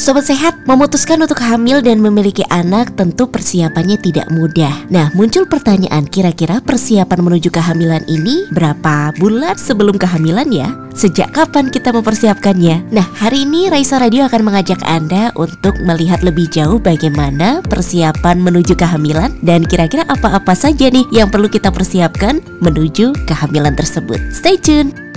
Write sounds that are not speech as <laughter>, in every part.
Sobat sehat, memutuskan untuk hamil dan memiliki anak tentu persiapannya tidak mudah. Nah, muncul pertanyaan kira-kira persiapan menuju kehamilan ini berapa bulan sebelum kehamilan ya? Sejak kapan kita mempersiapkannya? Nah, hari ini Raisa Radio akan mengajak Anda untuk melihat lebih jauh bagaimana persiapan menuju kehamilan dan kira-kira apa-apa saja nih yang perlu kita persiapkan menuju kehamilan tersebut. Stay tune!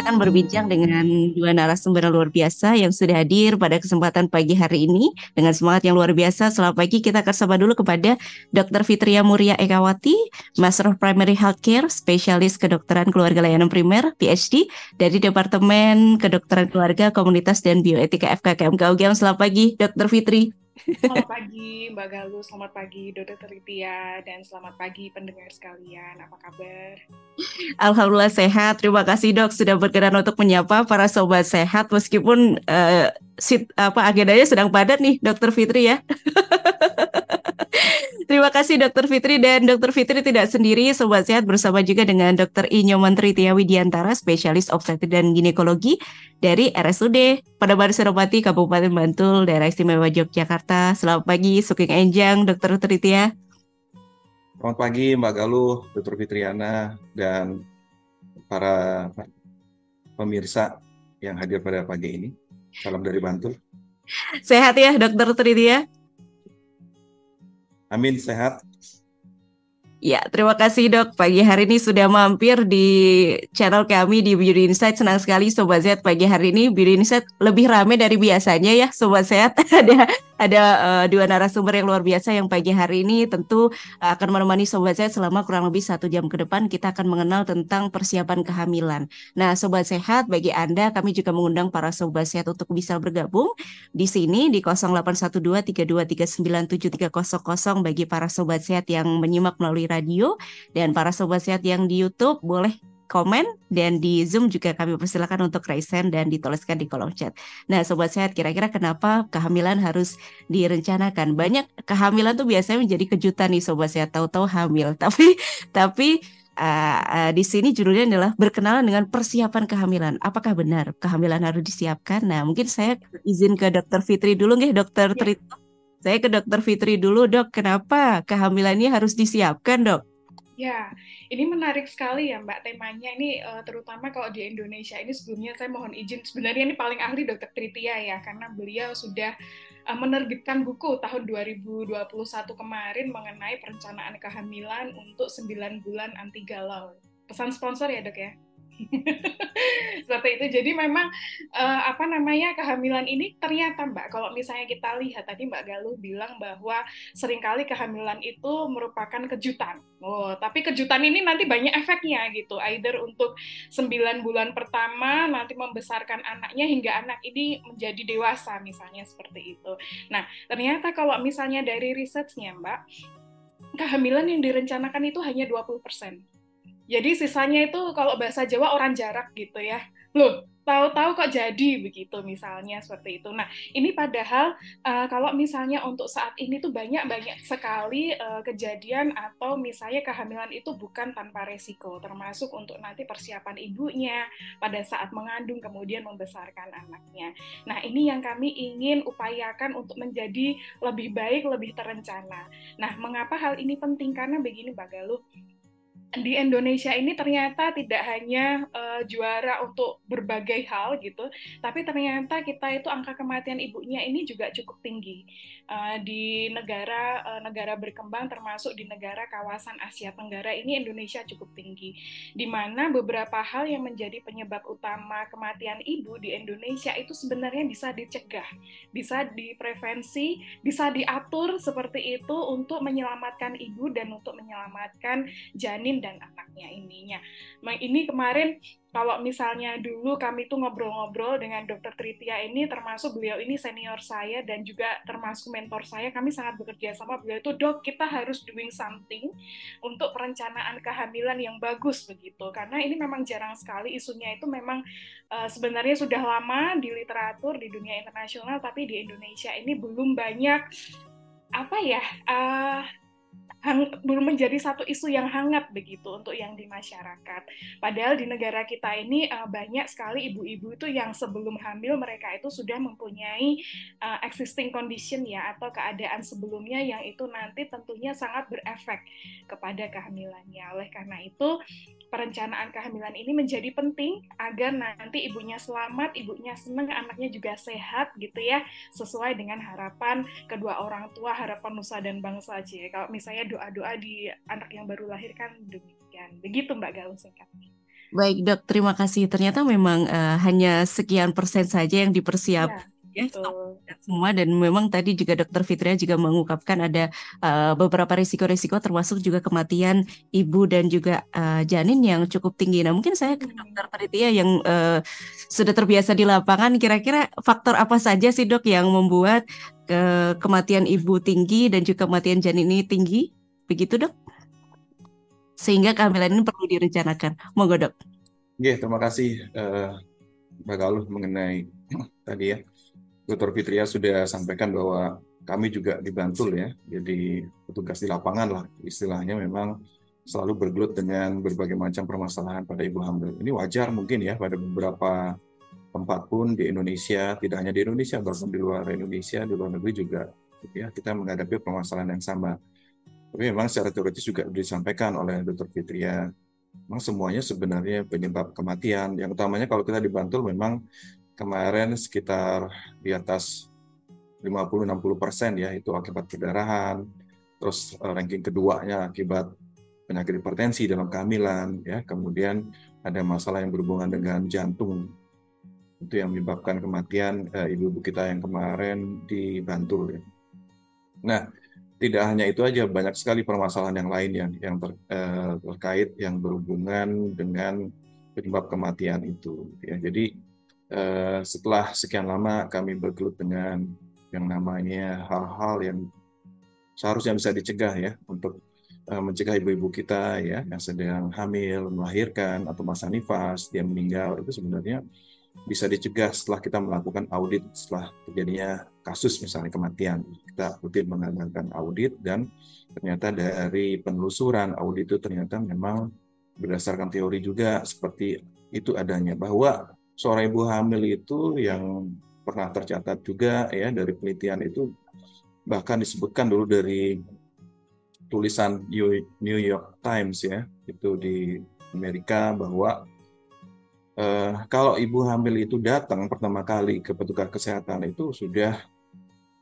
Akan berbincang dengan dua narasumber luar biasa yang sudah hadir pada kesempatan pagi hari ini dengan semangat yang luar biasa. Selamat pagi, kita akan sapa dulu kepada Dr. Fitria Muria Ekawati, Master of Primary Healthcare, spesialis kedokteran keluarga layanan primer, PhD dari Departemen Kedokteran Keluarga, Komunitas dan Bioetika FKKM KUGM. Selamat pagi, Dr. Fitri. Selamat pagi Mbak Galuh, selamat pagi Dr. Teritia, dan selamat pagi pendengar sekalian. Apa kabar? Alhamdulillah sehat. Terima kasih dok sudah berkenan untuk menyapa para sobat sehat meskipun uh, sit, apa agendanya sedang padat nih Dokter Fitri ya. <laughs> Terima kasih Dokter Fitri dan Dokter Fitri tidak sendiri, Sobat Sehat bersama juga dengan Dokter Inyo Menteri Tia Widiantara, spesialis obstetrik dan ginekologi dari RSUD Baru Senopati, Kabupaten Bantul, Daerah Istimewa Yogyakarta. Selamat pagi, Sugeng Enjang, Dokter Tritia. Selamat pagi Mbak Galuh, Dokter Fitriana, dan para pemirsa yang hadir pada pagi ini. Salam dari Bantul. Sehat ya Dokter Tritia? Amin, sehat. Ya, terima kasih dok. Pagi hari ini sudah mampir di channel kami di Beauty Insight. Senang sekali Sobat Sehat pagi hari ini. Beauty Insight lebih ramai dari biasanya ya Sobat Sehat. <laughs> Ada ada uh, dua narasumber yang luar biasa yang pagi hari ini tentu akan menemani Sobat Sehat selama kurang lebih satu jam ke depan. Kita akan mengenal tentang persiapan kehamilan. Nah Sobat Sehat, bagi Anda kami juga mengundang para Sobat Sehat untuk bisa bergabung di sini di 081232397300 bagi para Sobat Sehat yang menyimak melalui radio dan para sobat sehat yang di YouTube boleh komen dan di Zoom juga kami persilakan untuk raise hand dan dituliskan di kolom chat. Nah, sobat sehat, kira-kira kenapa kehamilan harus direncanakan? Banyak kehamilan tuh biasanya menjadi kejutan nih sobat sehat, tahu-tahu hamil. <laughs> Tapi tapi uh, uh, di sini judulnya adalah berkenalan dengan persiapan kehamilan. Apakah benar kehamilan harus disiapkan? Nah, mungkin saya izin ke Dokter Fitri dulu nih, Dokter ya. Trito. Saya ke Dokter Fitri dulu, dok. Kenapa kehamilannya harus disiapkan, dok? Ya, ini menarik sekali ya Mbak temanya. Ini uh, terutama kalau di Indonesia ini sebelumnya saya mohon izin. Sebenarnya ini paling ahli Dokter Tritia ya, karena beliau sudah uh, menerbitkan buku tahun 2021 kemarin mengenai perencanaan kehamilan untuk 9 bulan anti galau. Pesan sponsor ya dok ya? <laughs> seperti itu. Jadi memang uh, apa namanya kehamilan ini ternyata mbak kalau misalnya kita lihat tadi mbak Galuh bilang bahwa sering kali kehamilan itu merupakan kejutan. Oh tapi kejutan ini nanti banyak efeknya gitu. Either untuk 9 bulan pertama nanti membesarkan anaknya hingga anak ini menjadi dewasa misalnya seperti itu. Nah ternyata kalau misalnya dari risetnya mbak kehamilan yang direncanakan itu hanya 20 persen jadi sisanya itu kalau bahasa Jawa orang jarak gitu ya. Loh, tahu-tahu kok jadi begitu misalnya seperti itu. Nah, ini padahal uh, kalau misalnya untuk saat ini tuh banyak-banyak sekali uh, kejadian atau misalnya kehamilan itu bukan tanpa resiko, termasuk untuk nanti persiapan ibunya pada saat mengandung kemudian membesarkan anaknya. Nah, ini yang kami ingin upayakan untuk menjadi lebih baik, lebih terencana. Nah, mengapa hal ini penting? Karena begini Mbak Galuh, di Indonesia ini ternyata tidak hanya uh, juara untuk berbagai hal gitu, tapi ternyata kita itu angka kematian ibunya ini juga cukup tinggi. Uh, di negara uh, negara berkembang termasuk di negara kawasan Asia Tenggara ini Indonesia cukup tinggi, di mana beberapa hal yang menjadi penyebab utama kematian ibu di Indonesia itu sebenarnya bisa dicegah, bisa diprevensi, bisa diatur seperti itu untuk menyelamatkan ibu dan untuk menyelamatkan janin dan anaknya ininya. Ini kemarin kalau misalnya dulu kami tuh ngobrol-ngobrol dengan dokter Tritia ini termasuk beliau ini senior saya dan juga termasuk mentor saya kami sangat bekerja sama beliau itu dok kita harus doing something untuk perencanaan kehamilan yang bagus begitu karena ini memang jarang sekali isunya itu memang uh, sebenarnya sudah lama di literatur di dunia internasional tapi di Indonesia ini belum banyak apa ya uh, hang, belum menjadi satu isu yang hangat begitu untuk yang di masyarakat. Padahal di negara kita ini uh, banyak sekali ibu-ibu itu yang sebelum hamil mereka itu sudah mempunyai uh, existing condition ya atau keadaan sebelumnya yang itu nanti tentunya sangat berefek kepada kehamilannya. Oleh karena itu perencanaan kehamilan ini menjadi penting agar nanti ibunya selamat, ibunya senang, anaknya juga sehat gitu ya, sesuai dengan harapan kedua orang tua, harapan nusa dan bangsa aja. Kalau misalnya doa-doa di anak yang baru lahir kan demikian. Begitu Mbak Galuh singkatnya. Baik dok, terima kasih. Ternyata memang uh, hanya sekian persen saja yang dipersiapkan. Ya ya semua dan memang tadi juga dokter Fitria juga mengungkapkan ada uh, beberapa risiko-risiko termasuk juga kematian ibu dan juga uh, janin yang cukup tinggi. Nah mungkin saya ke hmm. dokter Fitria yang uh, sudah terbiasa di lapangan, kira-kira faktor apa saja sih dok yang membuat uh, kematian ibu tinggi dan juga kematian janin ini tinggi? Begitu dok? Sehingga kehamilan ini perlu direncanakan. Monggo dok. Iya, yeah, terima kasih uh, Mbak Galuh mengenai <coughs> tadi ya Dr. Fitria sudah sampaikan bahwa kami juga di Bantul ya, jadi petugas di lapangan lah istilahnya memang selalu bergelut dengan berbagai macam permasalahan pada ibu hamil. Ini wajar mungkin ya pada beberapa tempat pun di Indonesia, tidak hanya di Indonesia, bahkan di luar Indonesia, di luar negeri juga ya kita menghadapi permasalahan yang sama. Tapi memang secara teoritis juga disampaikan oleh Dr. Fitria, memang semuanya sebenarnya penyebab kematian. Yang utamanya kalau kita di Bantul memang kemarin sekitar di atas 50-60 persen ya itu akibat perdarahan, terus eh, ranking keduanya akibat penyakit hipertensi dalam kehamilan, ya kemudian ada masalah yang berhubungan dengan jantung itu yang menyebabkan kematian eh, ibu-ibu kita yang kemarin di Bantul. Ya. Nah, tidak hanya itu aja, banyak sekali permasalahan yang lain yang yang ter, eh, terkait yang berhubungan dengan penyebab kematian itu. Ya, jadi Eh, setelah sekian lama kami bergelut dengan yang namanya hal-hal yang seharusnya bisa dicegah ya untuk uh, mencegah ibu-ibu kita ya yang sedang hamil, melahirkan atau masa nifas, dia meninggal itu sebenarnya bisa dicegah setelah kita melakukan audit setelah terjadinya kasus misalnya kematian. Kita rutin mengadakan audit dan ternyata dari penelusuran audit itu ternyata memang berdasarkan teori juga seperti itu adanya bahwa seorang ibu hamil itu yang pernah tercatat juga ya dari penelitian itu bahkan disebutkan dulu dari tulisan New York Times ya itu di Amerika bahwa eh, kalau ibu hamil itu datang pertama kali ke petugas kesehatan itu sudah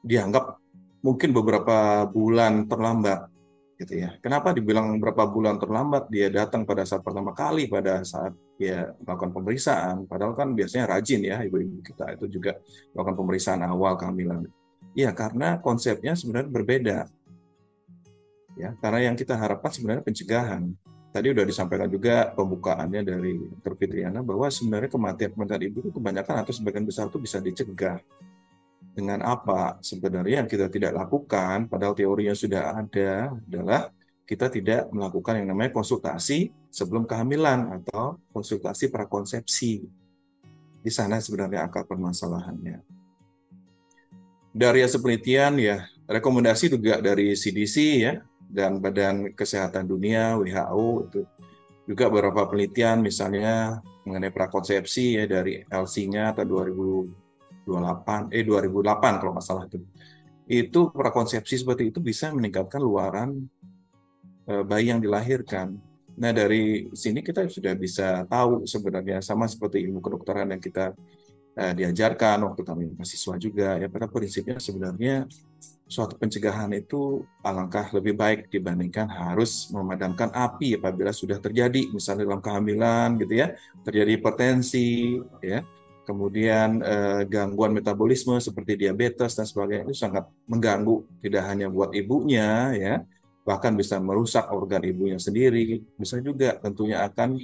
dianggap mungkin beberapa bulan terlambat gitu ya. Kenapa dibilang beberapa bulan terlambat dia datang pada saat pertama kali pada saat dia melakukan pemeriksaan, padahal kan biasanya rajin ya ibu-ibu kita itu juga melakukan pemeriksaan awal kehamilan. Ya karena konsepnya sebenarnya berbeda. Ya, karena yang kita harapkan sebenarnya pencegahan. Tadi sudah disampaikan juga pembukaannya dari Dr. Bahwa sebenarnya kematian kematian ibu itu kebanyakan atau sebagian besar itu bisa dicegah dengan apa sebenarnya yang kita tidak lakukan padahal teorinya sudah ada adalah kita tidak melakukan yang namanya konsultasi sebelum kehamilan atau konsultasi prakonsepsi. Di sana sebenarnya akar permasalahannya. Dari hasil penelitian ya, rekomendasi juga dari CDC ya dan Badan Kesehatan Dunia WHO itu juga beberapa penelitian misalnya mengenai prakonsepsi ya dari LC-nya atau 2000 28 eh 2008 kalau nggak salah itu. Itu prakonsepsi seperti itu bisa meningkatkan luaran e, bayi yang dilahirkan. Nah dari sini kita sudah bisa tahu sebenarnya sama seperti ilmu kedokteran yang kita e, diajarkan waktu kami mahasiswa juga ya pada prinsipnya sebenarnya suatu pencegahan itu alangkah lebih baik dibandingkan harus memadamkan api apabila sudah terjadi misalnya dalam kehamilan gitu ya terjadi hipertensi ya kemudian eh, gangguan metabolisme seperti diabetes dan sebagainya itu sangat mengganggu tidak hanya buat ibunya ya bahkan bisa merusak organ ibunya sendiri bisa juga tentunya akan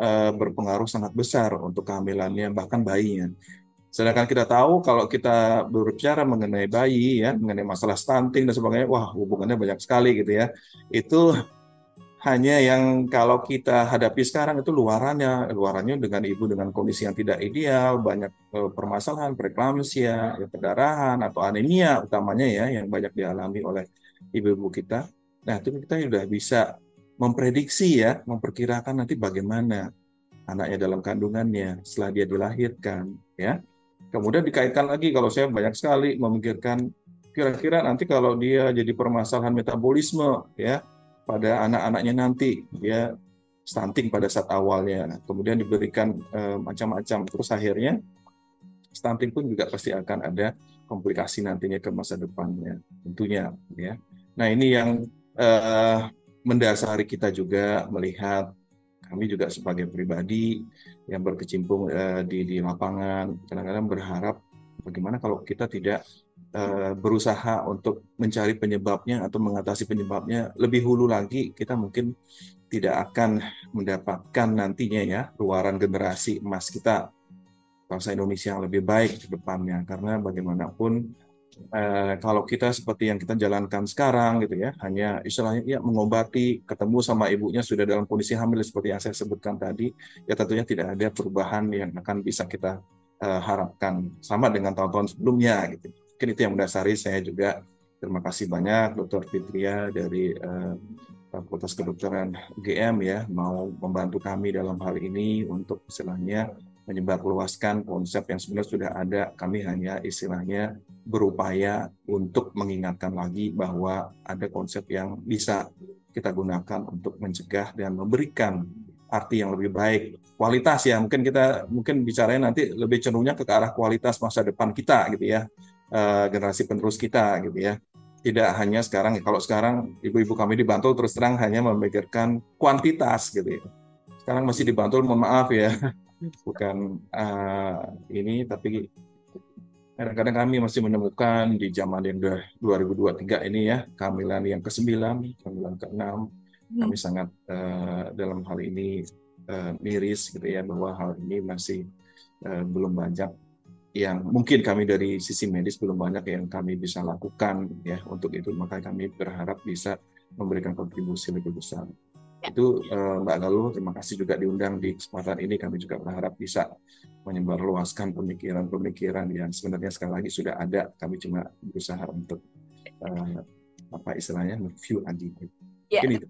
eh, berpengaruh sangat besar untuk kehamilannya bahkan bayinya sedangkan kita tahu kalau kita berbicara mengenai bayi ya mengenai masalah stunting dan sebagainya wah hubungannya banyak sekali gitu ya itu hanya yang kalau kita hadapi sekarang itu luarannya, luarannya dengan ibu dengan kondisi yang tidak ideal, banyak eh, permasalahan, preeklamsia, ya, perdarahan atau anemia utamanya ya yang banyak dialami oleh ibu-ibu kita. Nah itu kita sudah bisa memprediksi ya, memperkirakan nanti bagaimana anaknya dalam kandungannya setelah dia dilahirkan ya. Kemudian dikaitkan lagi kalau saya banyak sekali memikirkan kira-kira nanti kalau dia jadi permasalahan metabolisme ya pada anak-anaknya nanti dia stunting pada saat awalnya kemudian diberikan eh, macam-macam terus akhirnya stunting pun juga pasti akan ada komplikasi nantinya ke masa depannya tentunya ya nah ini yang eh, mendasari kita juga melihat kami juga sebagai pribadi yang berkecimpung eh, di di lapangan kadang-kadang berharap bagaimana kalau kita tidak Eh, berusaha untuk mencari penyebabnya atau mengatasi penyebabnya lebih hulu lagi kita mungkin tidak akan mendapatkan nantinya ya luaran generasi emas kita bangsa Indonesia yang lebih baik ke depannya. Karena bagaimanapun eh, kalau kita seperti yang kita jalankan sekarang gitu ya hanya istilahnya ya mengobati ketemu sama ibunya sudah dalam kondisi hamil seperti yang saya sebutkan tadi ya tentunya tidak ada perubahan yang akan bisa kita eh, harapkan sama dengan tahun-tahun sebelumnya gitu mungkin itu yang mendasari saya juga terima kasih banyak Dr. Fitria dari uh, Fakultas Kedokteran GM ya mau membantu kami dalam hal ini untuk istilahnya menyebarluaskan konsep yang sebenarnya sudah ada. Kami hanya istilahnya berupaya untuk mengingatkan lagi bahwa ada konsep yang bisa kita gunakan untuk mencegah dan memberikan arti yang lebih baik kualitas ya mungkin kita mungkin bicaranya nanti lebih cenderungnya ke arah kualitas masa depan kita gitu ya uh, generasi penerus kita gitu ya. Tidak hanya sekarang, kalau sekarang ibu-ibu kami di Bantul terus terang hanya memikirkan kuantitas gitu ya. Sekarang masih di Bantul, mohon maaf ya, bukan uh, ini, tapi kadang-kadang kami masih menemukan di zaman yang 2023 ini ya, kehamilan yang ke-9, kehamilan ke-6, hmm. kami sangat uh, dalam hal ini uh, miris gitu ya, bahwa hal ini masih uh, belum banyak yang mungkin kami dari sisi medis belum banyak yang kami bisa lakukan ya untuk itu maka kami berharap bisa memberikan kontribusi lebih besar. Itu uh, Mbak Galuh terima kasih juga diundang di kesempatan ini. Kami juga berharap bisa menyebarluaskan pemikiran-pemikiran yang sebenarnya sekali lagi sudah ada. Kami cuma berusaha untuk uh, apa istilahnya review lagi ya. mungkin itu.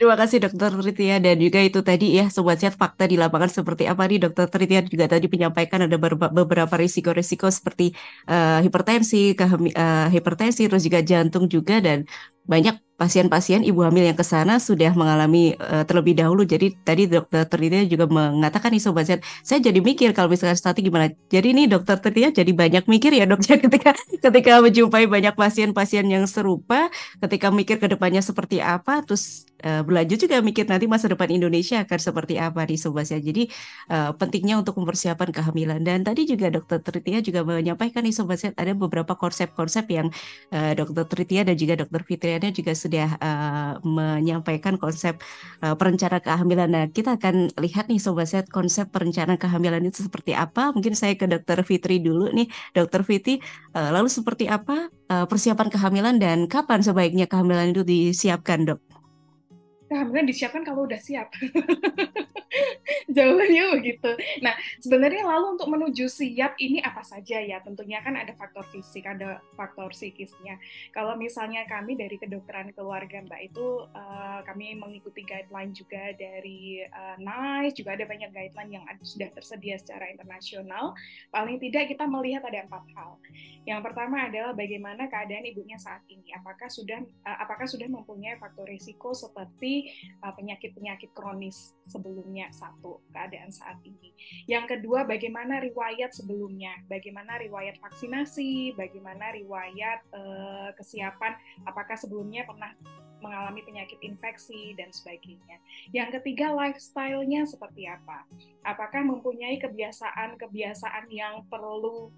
Terima kasih. Dokter Tritia dan juga itu tadi ya sobat sehat fakta di lapangan seperti apa nih? Dokter Tritia juga tadi menyampaikan ada beberapa risiko-risiko seperti uh, hipertensi, uh, hipertensi terus juga jantung juga dan banyak pasien-pasien ibu hamil yang ke sana sudah mengalami uh, terlebih dahulu. Jadi tadi dokter Tritia juga mengatakan nih sobat sehat, saya jadi mikir kalau misalkan stati gimana. Jadi ini dokter Tritia jadi banyak mikir ya dok <laughs> ketika ketika menjumpai banyak pasien-pasien yang serupa, ketika mikir ke depannya seperti apa, terus uh, berlanjut juga mikir nanti masa depan Indonesia akan seperti apa nih sobat. Jadi uh, pentingnya untuk mempersiapkan kehamilan dan tadi juga dokter Tritia juga menyampaikan nih sobat sehat ada beberapa konsep-konsep yang uh, dokter Tritia dan juga dokter Fitriana juga sudah uh, menyampaikan konsep uh, perencana kehamilan. Nah, kita akan lihat nih sobat sehat konsep perencanaan kehamilan itu seperti apa. Mungkin saya ke Dokter Fitri dulu nih, Dokter Fitri. Uh, lalu seperti apa persiapan kehamilan dan kapan sebaiknya kehamilan itu disiapkan, dok? Kehamilan disiapkan kalau udah siap. <laughs> <laughs> Jawabannya begitu. Nah, sebenarnya lalu untuk menuju siap ini apa saja ya? Tentunya kan ada faktor fisik, ada faktor psikisnya. Kalau misalnya kami dari kedokteran keluarga Mbak itu uh, kami mengikuti guideline juga dari uh, NICE, juga ada banyak guideline yang sudah tersedia secara internasional. Paling tidak kita melihat ada empat hal. Yang pertama adalah bagaimana keadaan ibunya saat ini. Apakah sudah uh, apakah sudah mempunyai faktor risiko seperti penyakit-penyakit uh, kronis sebelumnya satu keadaan saat ini. Yang kedua, bagaimana riwayat sebelumnya, bagaimana riwayat vaksinasi, bagaimana riwayat uh, kesiapan, apakah sebelumnya pernah mengalami penyakit infeksi dan sebagainya. Yang ketiga, lifestyle-nya seperti apa? Apakah mempunyai kebiasaan-kebiasaan yang perlu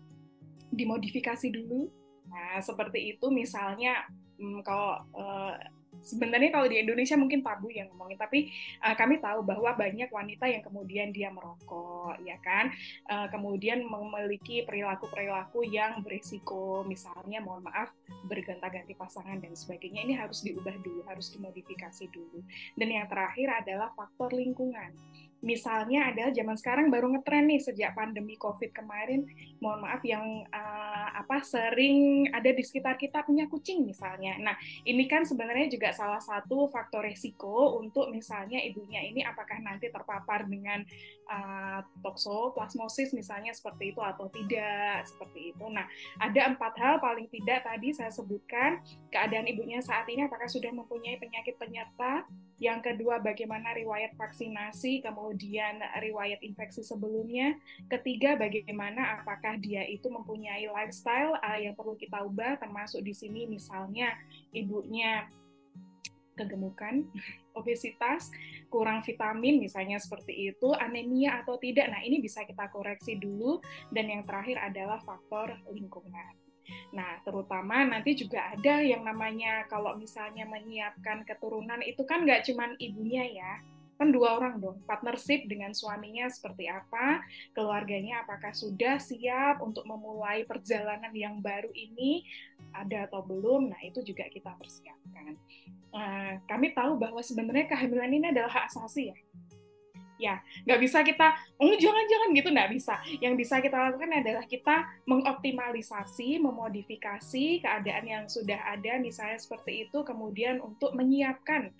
dimodifikasi dulu? Nah, seperti itu misalnya hmm, kalau uh, sebenarnya kalau di Indonesia mungkin tabu yang ngomongin, tapi uh, kami tahu bahwa banyak wanita yang kemudian dia merokok, ya kan, uh, kemudian memiliki perilaku-perilaku yang berisiko, misalnya mohon maaf bergonta-ganti pasangan dan sebagainya. Ini harus diubah dulu, harus dimodifikasi dulu. Dan yang terakhir adalah faktor lingkungan misalnya adalah zaman sekarang baru ngetren nih sejak pandemi COVID kemarin, mohon maaf yang uh, apa sering ada di sekitar kita punya kucing misalnya. Nah, ini kan sebenarnya juga salah satu faktor resiko untuk misalnya ibunya ini apakah nanti terpapar dengan uh, toksoplasmosis misalnya seperti itu atau tidak seperti itu. Nah, ada empat hal paling tidak tadi saya sebutkan keadaan ibunya saat ini apakah sudah mempunyai penyakit penyerta, yang kedua bagaimana riwayat vaksinasi kemudian riwayat infeksi sebelumnya. Ketiga, bagaimana apakah dia itu mempunyai lifestyle uh, yang perlu kita ubah, termasuk di sini misalnya ibunya kegemukan, <laughs> obesitas, kurang vitamin misalnya seperti itu, anemia atau tidak. Nah, ini bisa kita koreksi dulu dan yang terakhir adalah faktor lingkungan. Nah, terutama nanti juga ada yang namanya kalau misalnya menyiapkan keturunan itu kan nggak cuma ibunya ya, kan dua orang dong. Partnership dengan suaminya seperti apa keluarganya apakah sudah siap untuk memulai perjalanan yang baru ini ada atau belum nah itu juga kita persiapkan. Uh, kami tahu bahwa sebenarnya kehamilan ini adalah hak asasi ya. Ya nggak bisa kita oh jangan-jangan gitu nggak bisa. Yang bisa kita lakukan adalah kita mengoptimalisasi memodifikasi keadaan yang sudah ada misalnya seperti itu kemudian untuk menyiapkan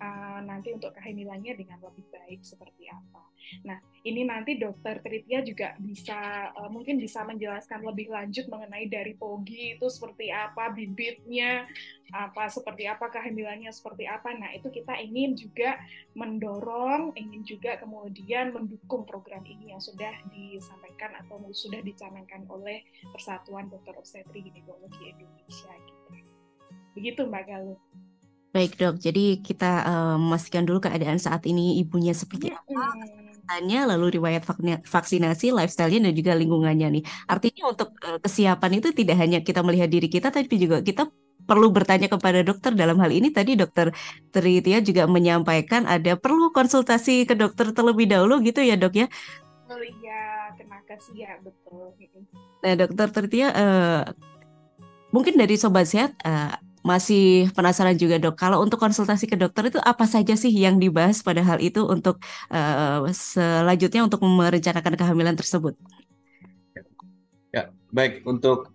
uh, nanti untuk kehamilannya dengan lebih baik seperti apa. Nah, ini nanti dokter Tritia juga bisa uh, mungkin bisa menjelaskan lebih lanjut mengenai dari pogi itu seperti apa, bibitnya apa seperti apa, kehamilannya seperti apa. Nah, itu kita ingin juga mendorong, ingin juga kemudian mendukung program ini yang sudah disampaikan atau sudah dicanangkan oleh Persatuan Dokter Obstetri Ginekologi Indonesia gitu. Begitu Mbak Galuh. Baik dok, jadi kita uh, memastikan dulu keadaan saat ini ibunya seperti apa, kesehatannya, lalu riwayat vaksinasi, lifestyle-nya dan juga lingkungannya nih. Artinya untuk uh, kesiapan itu tidak hanya kita melihat diri kita, tapi juga kita perlu bertanya kepada dokter dalam hal ini tadi dokter Tritia juga menyampaikan ada perlu konsultasi ke dokter terlebih dahulu gitu ya dok ya. Oh iya, terima kasih ya betul. Nah dokter Tritia uh, mungkin dari sobat sehat uh, masih penasaran juga dok, kalau untuk konsultasi ke dokter itu apa saja sih yang dibahas pada hal itu untuk uh, selanjutnya untuk merencanakan kehamilan tersebut? Ya, baik untuk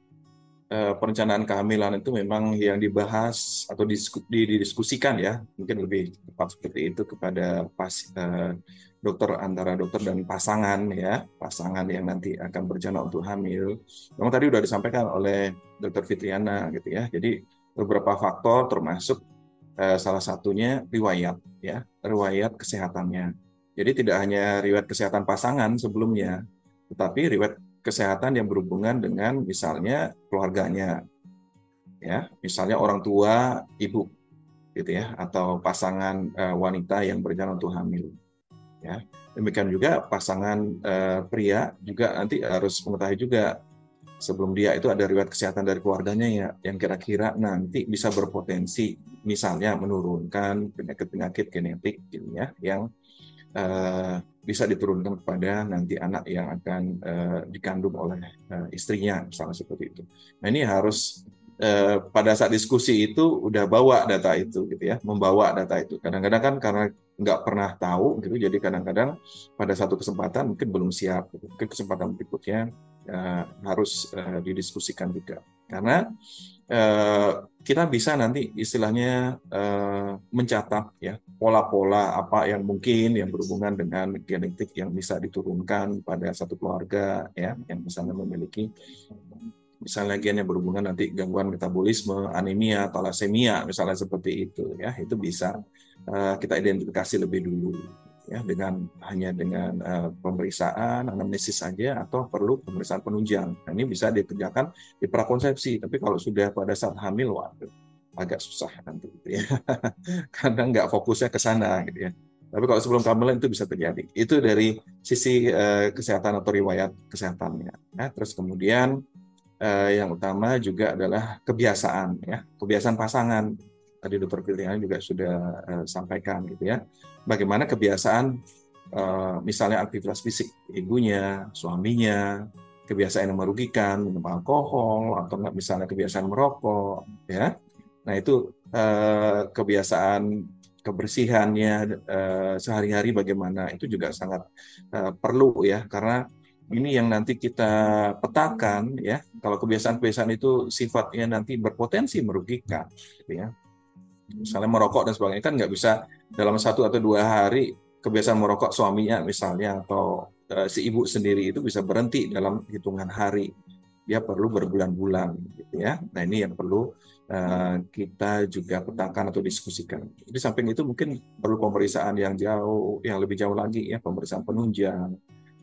uh, perencanaan kehamilan itu memang yang dibahas atau didiskusikan ya, mungkin lebih tepat seperti itu kepada pas uh, dokter antara dokter dan pasangan ya, pasangan yang nanti akan berencana untuk hamil. Memang tadi sudah disampaikan oleh dokter Fitriana gitu ya. Jadi beberapa faktor termasuk eh, salah satunya riwayat ya riwayat kesehatannya. Jadi tidak hanya riwayat kesehatan pasangan sebelumnya tetapi riwayat kesehatan yang berhubungan dengan misalnya keluarganya ya misalnya orang tua ibu gitu ya atau pasangan uh, wanita yang berencana untuk hamil ya. Demikian juga pasangan uh, pria juga nanti harus mengetahui juga sebelum dia itu ada riwayat kesehatan dari keluarganya ya yang kira-kira nanti bisa berpotensi misalnya menurunkan penyakit-penyakit genetik gitu ya yang uh, bisa diturunkan kepada nanti anak yang akan uh, dikandung oleh uh, istrinya misalnya seperti itu. Nah ini harus uh, pada saat diskusi itu udah bawa data itu gitu ya, membawa data itu. Kadang-kadang kan karena nggak pernah tahu gitu, jadi kadang-kadang pada satu kesempatan mungkin belum siap, gitu. mungkin kesempatan berikutnya uh, harus uh, didiskusikan juga karena uh, kita bisa nanti istilahnya uh, mencatat ya pola-pola apa yang mungkin yang berhubungan dengan genetik yang bisa diturunkan pada satu keluarga ya yang misalnya memiliki misalnya gen yang berhubungan nanti gangguan metabolisme, anemia, talasemia misalnya seperti itu ya itu bisa uh, kita identifikasi lebih dulu ya dengan hanya dengan uh, pemeriksaan anamnesis saja atau perlu pemeriksaan penunjang. Nah, ini bisa dikerjakan di prakonsepsi, tapi kalau sudah pada saat hamil, waduh, agak susah nanti gitu ya. <laughs> Karena nggak fokusnya ke sana gitu ya. Tapi kalau sebelum kehamilan itu bisa terjadi. Itu dari sisi uh, kesehatan atau riwayat kesehatannya. Ya. Terus kemudian uh, yang utama juga adalah kebiasaan ya, kebiasaan pasangan tadi dokter Filiana juga sudah uh, sampaikan gitu ya. Bagaimana kebiasaan uh, misalnya aktivitas fisik ibunya, suaminya, kebiasaan yang merugikan, minum alkohol atau enggak misalnya kebiasaan merokok ya. Nah, itu uh, kebiasaan kebersihannya uh, sehari-hari bagaimana itu juga sangat uh, perlu ya karena ini yang nanti kita petakan ya. Kalau kebiasaan-kebiasaan itu sifatnya nanti berpotensi merugikan gitu ya. Misalnya merokok dan sebagainya kan nggak bisa dalam satu atau dua hari kebiasaan merokok suaminya misalnya atau uh, si ibu sendiri itu bisa berhenti dalam hitungan hari. Dia perlu berbulan-bulan gitu ya. Nah ini yang perlu uh, kita juga petakan atau diskusikan. Di samping itu mungkin perlu pemeriksaan yang jauh yang lebih jauh lagi ya pemeriksaan penunjang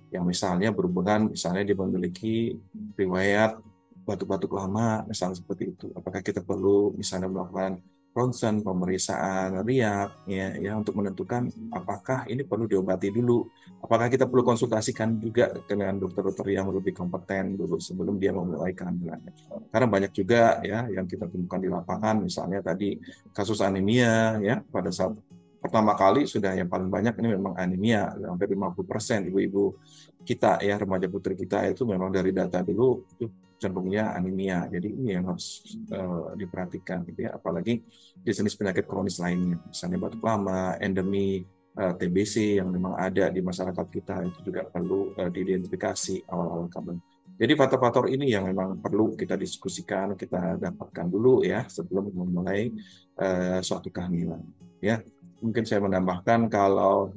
yang misalnya berhubungan misalnya dia memiliki riwayat batuk-batuk lama misalnya seperti itu. Apakah kita perlu misalnya melakukan ronsen, pemeriksaan riak, ya, ya untuk menentukan apakah ini perlu diobati dulu, apakah kita perlu konsultasikan juga dengan dokter-dokter yang lebih kompeten dulu sebelum dia memulai kehamilan. Karena banyak juga ya yang kita temukan di lapangan, misalnya tadi kasus anemia ya pada saat pertama kali sudah yang paling banyak ini memang anemia hampir 50 persen ibu-ibu kita ya remaja putri kita itu memang dari data dulu itu cenderungnya anemia. Jadi ini yang harus uh, diperhatikan gitu ya. Apalagi di jenis penyakit kronis lainnya, misalnya batuk lama, endemi uh, eh, TBC yang memang ada di masyarakat kita itu juga perlu uh, diidentifikasi awal-awal kabar. Jadi faktor-faktor ini yang memang perlu kita diskusikan, kita dapatkan dulu ya sebelum memulai uh, suatu kehamilan. Ya, mungkin saya menambahkan kalau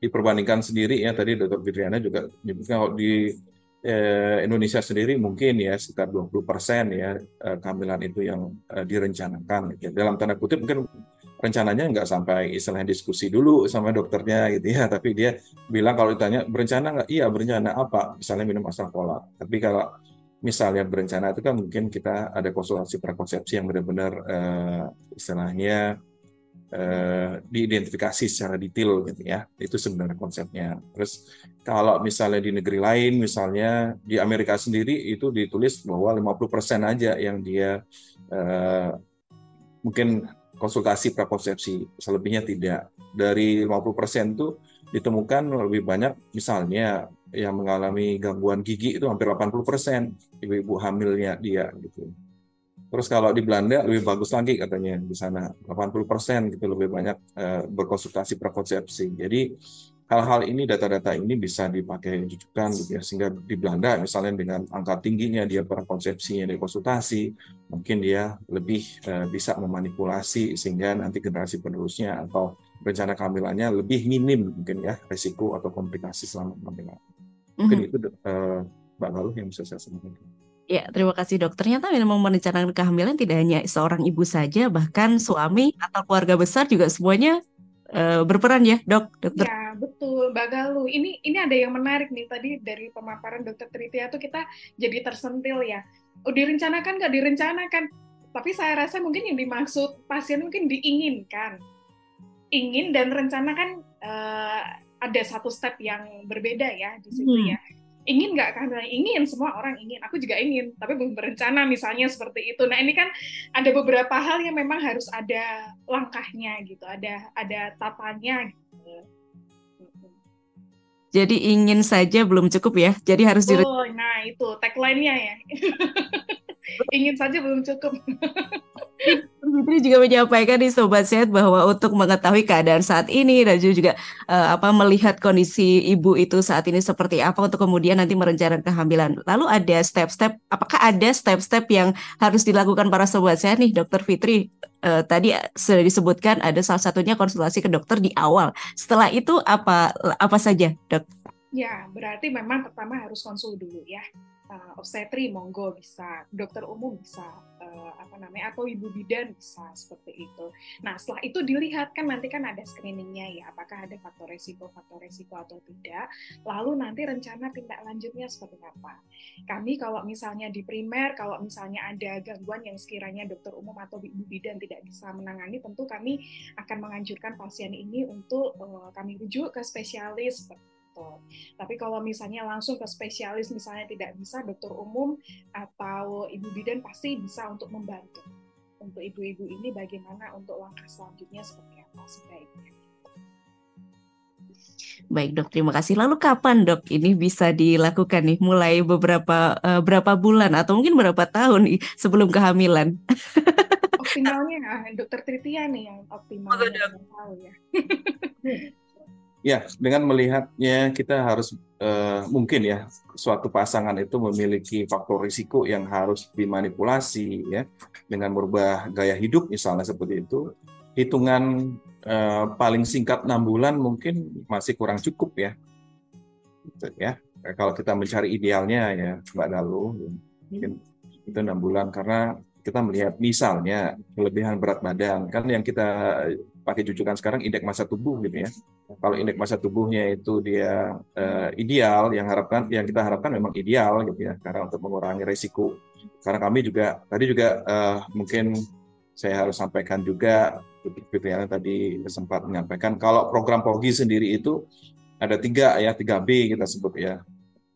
diperbandingkan sendiri ya tadi Dr. Fitriana juga menyebutkan kalau di eh, Indonesia sendiri mungkin ya sekitar 20 persen ya eh, kehamilan itu yang eh, direncanakan. Ya. Dalam tanda kutip mungkin rencananya nggak sampai istilahnya diskusi dulu sama dokternya gitu ya, tapi dia bilang kalau ditanya berencana nggak? Iya berencana apa? Misalnya minum asal pola. Tapi kalau misalnya berencana itu kan mungkin kita ada konsultasi prakonsepsi yang benar-benar eh, istilahnya eh, diidentifikasi secara detail gitu ya. Itu sebenarnya konsepnya. Terus kalau misalnya di negeri lain, misalnya di Amerika sendiri itu ditulis bahwa 50% aja yang dia eh, mungkin konsultasi prakonsepsi, selebihnya tidak. Dari 50% itu ditemukan lebih banyak misalnya yang mengalami gangguan gigi itu hampir 80% ibu-ibu hamilnya dia gitu. Terus kalau di Belanda lebih bagus lagi katanya di sana 80% gitu lebih banyak uh, berkonsultasi prakonsepsi. Jadi hal-hal ini data-data ini bisa dipakai rujukan gitu ya sehingga di Belanda misalnya dengan angka tingginya dia prakonsepsinya dari konsultasi mungkin dia lebih uh, bisa memanipulasi sehingga nanti generasi penerusnya atau rencana kehamilannya lebih minim mungkin ya risiko atau komplikasi selama kehamilan. Mungkin mm -hmm. itu uh, Mbak Galuh yang bisa saya sampaikan. Ya, terima kasih dok. Ternyata memang merencanakan kehamilan tidak hanya seorang ibu saja, bahkan suami atau keluarga besar juga semuanya uh, berperan ya, dok. Dokter. Ya, betul, Mbak Galuh. Ini ini ada yang menarik nih tadi dari pemaparan dokter Tritia tuh kita jadi tersentil ya. Oh, direncanakan nggak direncanakan? Tapi saya rasa mungkin yang dimaksud pasien mungkin diinginkan, ingin dan rencana kan uh, ada satu step yang berbeda ya di situ hmm. ya ingin nggak? Kehamilan ingin semua orang ingin. Aku juga ingin tapi belum berencana misalnya seperti itu. Nah ini kan ada beberapa hal yang memang harus ada langkahnya gitu ada ada tatanya gitu. Jadi ingin saja belum cukup ya jadi harus oh nah itu tagline-nya ya <laughs> ingin saja belum cukup Fitri juga menyampaikan di Sobat Sehat bahwa untuk mengetahui keadaan saat ini dan juga uh, apa melihat kondisi ibu itu saat ini seperti apa untuk kemudian nanti merencanakan kehamilan. Lalu ada step-step, apakah ada step-step yang harus dilakukan para Sobat Sehat nih Dokter Fitri? Uh, tadi sudah disebutkan ada salah satunya konsultasi ke dokter di awal. Setelah itu apa apa saja, Dok? Ya, berarti memang pertama harus konsul dulu ya uh, obstetri monggo bisa, dokter umum bisa, uh, apa namanya atau ibu bidan bisa seperti itu. Nah setelah itu dilihat kan nanti kan ada screeningnya ya, apakah ada faktor resiko faktor resiko atau tidak. Lalu nanti rencana tindak lanjutnya seperti apa. Kami kalau misalnya di primer, kalau misalnya ada gangguan yang sekiranya dokter umum atau ibu bidan tidak bisa menangani, tentu kami akan menganjurkan pasien ini untuk uh, kami rujuk ke spesialis Tapi kalau misalnya langsung ke spesialis misalnya tidak bisa dokter umum atau ibu bidan pasti bisa untuk membantu. untuk ibu-ibu ini bagaimana untuk langkah selanjutnya seperti apa sebaiknya. Baik dok, terima kasih. Lalu kapan dok ini bisa dilakukan nih? Mulai beberapa uh, berapa bulan atau mungkin berapa tahun nih sebelum kehamilan? Optimalnya dokter Tritia nih yang optimal. Oh, tahu ya. Ya, dengan melihatnya kita harus uh, mungkin ya suatu pasangan itu memiliki faktor risiko yang harus dimanipulasi ya dengan merubah gaya hidup misalnya seperti itu. Hitungan Eh, paling singkat enam bulan mungkin masih kurang cukup ya. Gitu, ya kalau kita mencari idealnya ya Mbak Dalu mungkin itu enam bulan karena kita melihat misalnya kelebihan berat badan kan yang kita pakai jujukan sekarang indeks masa tubuh gitu ya. Kalau indeks masa tubuhnya itu dia uh, ideal, yang harapkan yang kita harapkan memang ideal gitu ya, karena untuk mengurangi resiko. Karena kami juga tadi juga uh, mungkin saya harus sampaikan juga yang tadi sempat menyampaikan kalau program POGI sendiri itu ada tiga ya tiga B kita sebut ya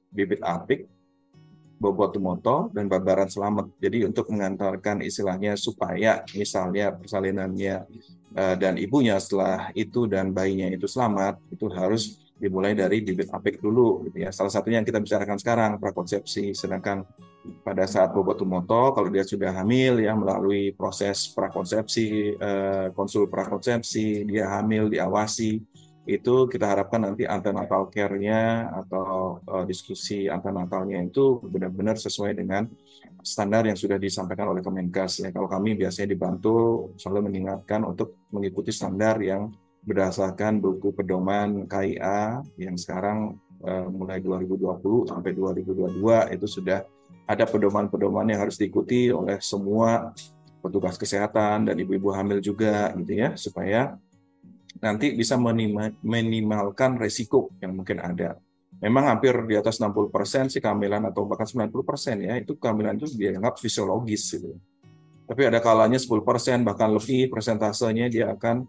bibit apik bobot tumoto dan babaran selamat jadi untuk mengantarkan istilahnya supaya misalnya persalinannya uh, dan ibunya setelah itu dan bayinya itu selamat itu harus dimulai dari bibit apik dulu gitu ya. Salah satunya yang kita bicarakan sekarang prakonsepsi. Sedangkan pada saat bobot tumoto kalau dia sudah hamil ya melalui proses prakonsepsi eh, konsul prakonsepsi dia hamil diawasi itu kita harapkan nanti antenatal care-nya atau uh, diskusi antenatalnya itu benar-benar sesuai dengan standar yang sudah disampaikan oleh Kemenkes ya. Kalau kami biasanya dibantu selalu mengingatkan untuk mengikuti standar yang berdasarkan buku pedoman KIA yang sekarang uh, mulai 2020 sampai 2022 itu sudah ada pedoman-pedoman yang harus diikuti oleh semua petugas kesehatan dan ibu-ibu hamil juga gitu ya supaya nanti bisa minimalkan resiko yang mungkin ada. Memang hampir di atas 60% sih kehamilan atau bahkan 90% ya itu kehamilan itu dianggap fisiologis gitu. Tapi ada kalanya 10% bahkan lebih persentasenya dia akan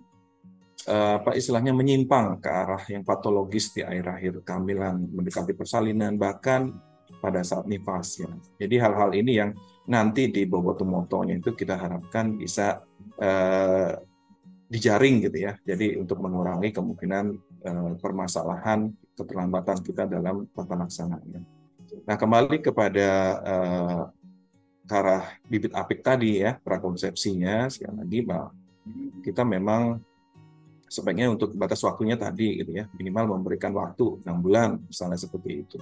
eh, apa istilahnya menyimpang ke arah yang patologis di akhir-akhir kehamilan, mendekati persalinan bahkan pada saat nifas ya. Jadi hal-hal ini yang nanti di bobotomotonya itu kita harapkan bisa uh, dijaring gitu ya. Jadi untuk mengurangi kemungkinan uh, permasalahan keterlambatan kita dalam tata laksananya. Nah kembali kepada ke arah bibit apik tadi ya prakonsepsinya sekali lagi bahwa kita memang sebaiknya untuk batas waktunya tadi gitu ya minimal memberikan waktu enam bulan misalnya seperti itu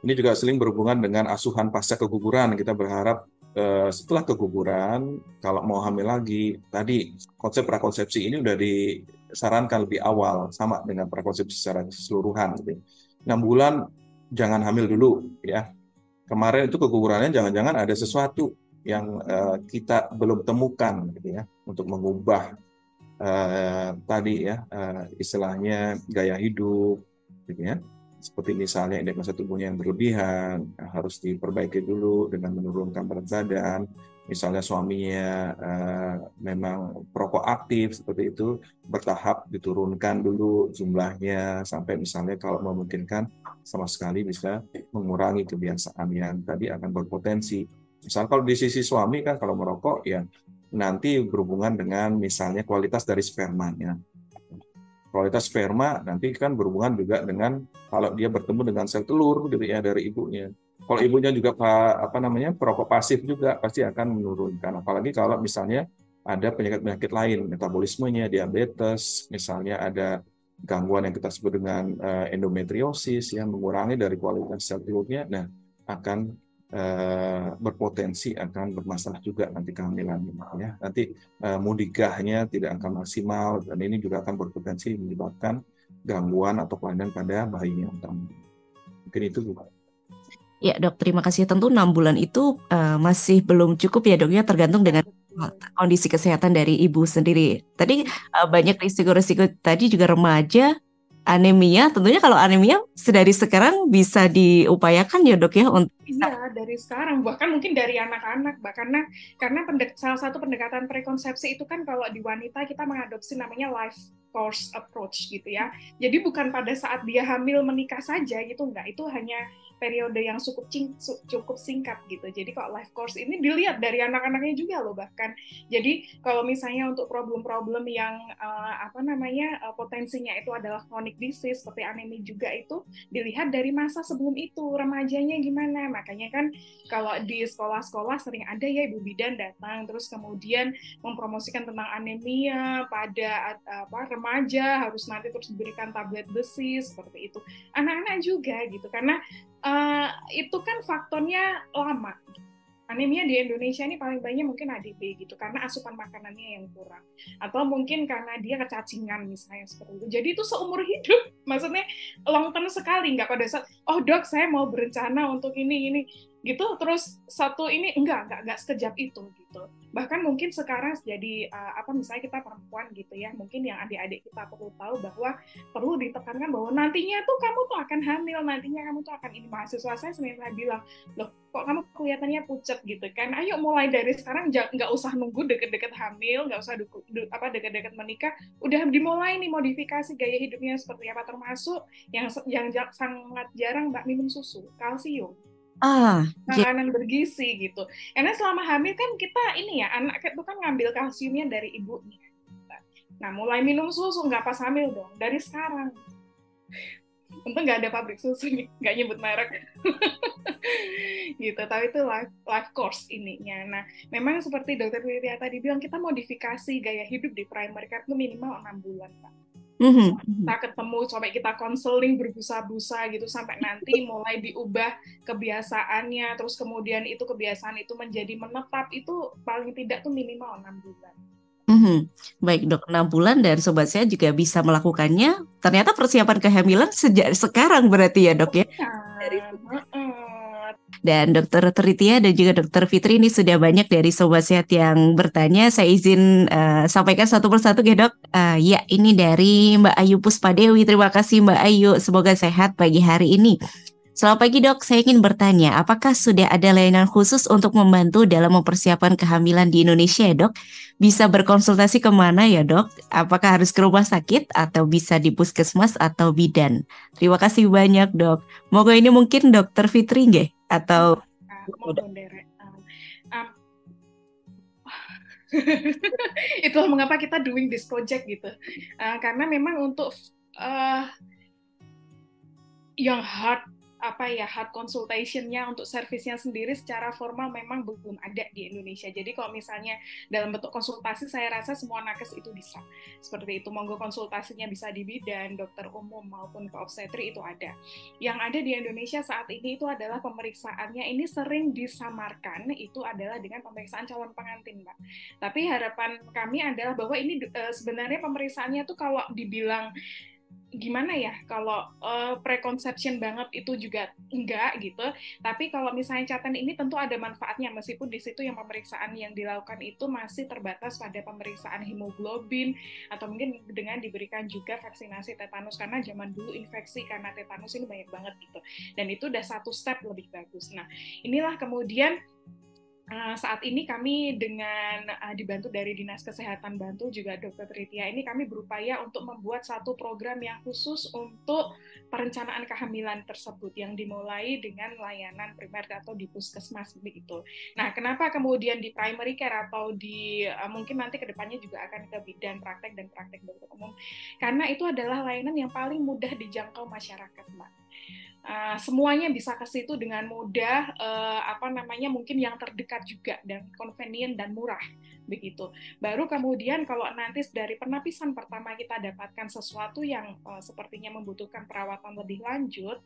ini juga sering berhubungan dengan asuhan pasca keguguran. Kita berharap eh, setelah keguguran, kalau mau hamil lagi, tadi konsep prakonsepsi ini sudah disarankan lebih awal, sama dengan prakonsepsi secara keseluruhan. Gitu. 6 bulan jangan hamil dulu, ya. Kemarin itu kegugurannya jangan-jangan ada sesuatu yang uh, kita belum temukan, gitu ya, untuk mengubah uh, tadi ya uh, istilahnya gaya hidup, gitu ya seperti misalnya indeks massa tubuhnya yang berlebihan harus diperbaiki dulu dengan menurunkan berat badan. Misalnya suaminya uh, memang perokok aktif seperti itu bertahap diturunkan dulu jumlahnya. Sampai misalnya kalau memungkinkan sama sekali bisa mengurangi kebiasaan yang tadi akan berpotensi. Misal kalau di sisi suami kan kalau merokok ya nanti berhubungan dengan misalnya kualitas dari spermanya kualitas sperma nanti kan berhubungan juga dengan kalau dia bertemu dengan sel telur gitu ya dari ibunya. Kalau ibunya juga apa namanya perokok pasif juga pasti akan menurunkan. Apalagi kalau misalnya ada penyakit-penyakit lain, metabolismenya, diabetes, misalnya ada gangguan yang kita sebut dengan uh, endometriosis yang mengurangi dari kualitas sel telurnya, nah akan Eh, berpotensi akan bermasalah juga nanti kehamilan ya nanti uh, mudigahnya tidak akan maksimal dan ini juga akan berpotensi menyebabkan gangguan atau kelainan pada bayinya mungkin itu juga Ya dok, terima kasih. Tentu enam bulan itu uh, masih belum cukup ya dok ya, tergantung dengan kondisi kesehatan dari ibu sendiri. Tadi uh, banyak risiko-risiko tadi juga remaja anemia tentunya kalau anemia sedari sekarang bisa diupayakan ya dok ya untuk bisa iya, dari sekarang bahkan mungkin dari anak-anak bahkan karena karena pendek, salah satu pendekatan prekonsepsi itu kan kalau di wanita kita mengadopsi namanya life course approach gitu ya. Jadi bukan pada saat dia hamil menikah saja gitu enggak, itu hanya periode yang cukup cukup singkat gitu. Jadi kalau life course ini dilihat dari anak-anaknya juga loh bahkan. Jadi kalau misalnya untuk problem-problem yang uh, apa namanya uh, potensinya itu adalah chronic disease seperti anemia juga itu dilihat dari masa sebelum itu remajanya gimana. Makanya kan kalau di sekolah-sekolah sering ada ya ibu bidan datang terus kemudian mempromosikan tentang anemia pada apa remaja harus nanti terus diberikan tablet besi seperti itu. Anak-anak juga gitu karena uh, itu kan faktornya lama. Anemia di Indonesia ini paling banyak mungkin ADB gitu karena asupan makanannya yang kurang atau mungkin karena dia kecacingan misalnya seperti itu. Jadi itu seumur hidup, maksudnya long term sekali nggak pada saat oh dok saya mau berencana untuk ini ini gitu terus satu ini enggak enggak enggak sekejap itu gitu. Bahkan mungkin sekarang jadi uh, apa misalnya kita perempuan gitu ya mungkin yang adik-adik kita perlu tahu bahwa perlu ditekankan bahwa nantinya tuh kamu tuh akan hamil nantinya kamu tuh akan ini. Mahasiswa saya sendiri bilang loh kok kamu kelihatannya pucat gitu kan? Ayo mulai dari sekarang nggak usah nunggu deket-deket hamil nggak usah duku, du, apa deket-deket menikah. Udah dimulai nih modifikasi gaya hidupnya seperti apa termasuk yang yang sangat jarang mbak minum susu kalsium Ah, makanan bergizi gitu. Karena selama hamil kan kita ini ya anak itu kan ngambil kalsiumnya dari ibunya. Nah mulai minum susu nggak pas hamil dong dari sekarang. Untung nggak ada pabrik susu nih, nggak nyebut merek. <laughs> gitu, tapi itu life, life course ininya. Nah, memang seperti dokter Widya tadi bilang, kita modifikasi gaya hidup di primary care itu minimal enam bulan, Pak mm-hmm. kita ketemu sampai kita konseling berbusa-busa gitu sampai nanti mulai diubah kebiasaannya terus kemudian itu kebiasaan itu menjadi menetap itu paling tidak tuh minimal enam bulan. Mm-hmm. Baik dok, enam bulan dan sobat saya juga bisa melakukannya. Ternyata persiapan kehamilan sejak sekarang berarti ya dok ya? Iya. Dari dan Dokter Tritia dan juga Dokter Fitri ini sudah banyak dari sobat sehat yang bertanya. Saya izin uh, sampaikan satu persatu ya dok. Uh, ya ini dari Mbak Ayu Puspadewi. Terima kasih Mbak Ayu. Semoga sehat pagi hari ini. Selamat pagi dok, saya ingin bertanya, apakah sudah ada layanan khusus untuk membantu dalam mempersiapkan kehamilan di Indonesia ya dok? Bisa berkonsultasi ke mana ya dok? Apakah harus ke rumah sakit atau bisa di puskesmas atau bidan? Terima kasih banyak dok. Moga ini mungkin dokter Fitri nggih? Atau uh, <laughs> itulah mengapa kita doing this project gitu. Uh, karena memang untuk uh, yang hard apa ya hard consultationnya untuk servisnya sendiri secara formal memang belum ada di Indonesia. Jadi kalau misalnya dalam bentuk konsultasi saya rasa semua nakes itu bisa. Seperti itu monggo konsultasinya bisa di bidan, dokter umum maupun ke obstetri itu ada. Yang ada di Indonesia saat ini itu adalah pemeriksaannya ini sering disamarkan itu adalah dengan pemeriksaan calon pengantin, Mbak. Tapi harapan kami adalah bahwa ini uh, sebenarnya pemeriksaannya tuh kalau dibilang gimana ya kalau uh, preconception banget itu juga enggak gitu. Tapi kalau misalnya catatan ini tentu ada manfaatnya meskipun di situ yang pemeriksaan yang dilakukan itu masih terbatas pada pemeriksaan hemoglobin atau mungkin dengan diberikan juga vaksinasi tetanus karena zaman dulu infeksi karena tetanus ini banyak banget gitu. Dan itu udah satu step lebih bagus. Nah inilah kemudian Uh, saat ini kami dengan uh, dibantu dari Dinas Kesehatan Bantul juga Dr. Tritia ini kami berupaya untuk membuat satu program yang khusus untuk perencanaan kehamilan tersebut yang dimulai dengan layanan primer atau di puskesmas begitu. Nah, kenapa kemudian di primary care atau di uh, mungkin nanti ke depannya juga akan ke bidan praktek dan praktek dokter umum karena itu adalah layanan yang paling mudah dijangkau masyarakat, Mbak. Uh, semuanya bisa ke situ dengan mudah uh, apa namanya mungkin yang terdekat juga dan convenient dan murah begitu. Baru kemudian kalau nanti dari penapisan pertama kita dapatkan sesuatu yang uh, sepertinya membutuhkan perawatan lebih lanjut,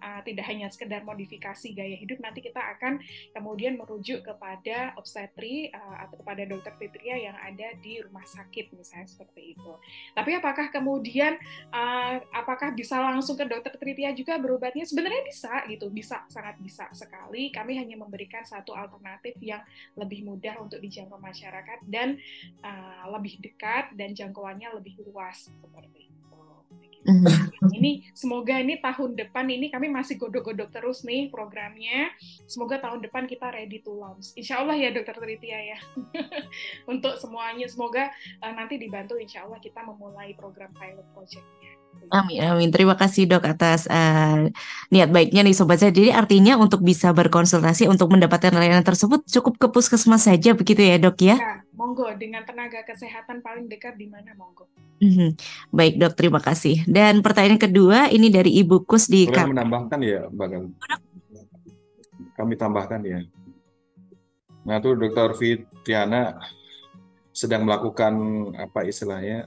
uh, tidak hanya sekedar modifikasi gaya hidup, nanti kita akan kemudian merujuk kepada obstetri uh, atau kepada dokter Fitria yang ada di rumah sakit misalnya seperti itu. Tapi apakah kemudian uh, apakah bisa langsung ke dokter Fitria juga berobatnya? Sebenarnya bisa gitu, bisa sangat bisa sekali. Kami hanya memberikan satu alternatif yang lebih mudah untuk dijangkau masyarakat masyarakat dan uh, lebih dekat dan jangkauannya lebih luas seperti itu. Mm-hmm. Ini semoga ini tahun depan ini kami masih godok-godok terus nih programnya. Semoga tahun depan kita ready to launch. Insya Allah ya Dokter Tritia ya. <laughs> untuk semuanya. Semoga uh, nanti dibantu insya Allah kita memulai program pilot projectnya. Amin, amin. Terima kasih dok atas uh, niat baiknya nih sobat saya. Jadi artinya untuk bisa berkonsultasi untuk mendapatkan layanan tersebut cukup ke puskesmas saja begitu ya dok ya? Ya, monggo dengan tenaga kesehatan paling dekat di mana monggo. Mm-hmm. Baik dok, terima kasih. Dan pertanyaan kedua ini dari Ibu Kus di. Boleh menambahkan ya, Mbak Gal? Kami tambahkan ya. Nah, itu Dokter Fitriana sedang melakukan apa istilahnya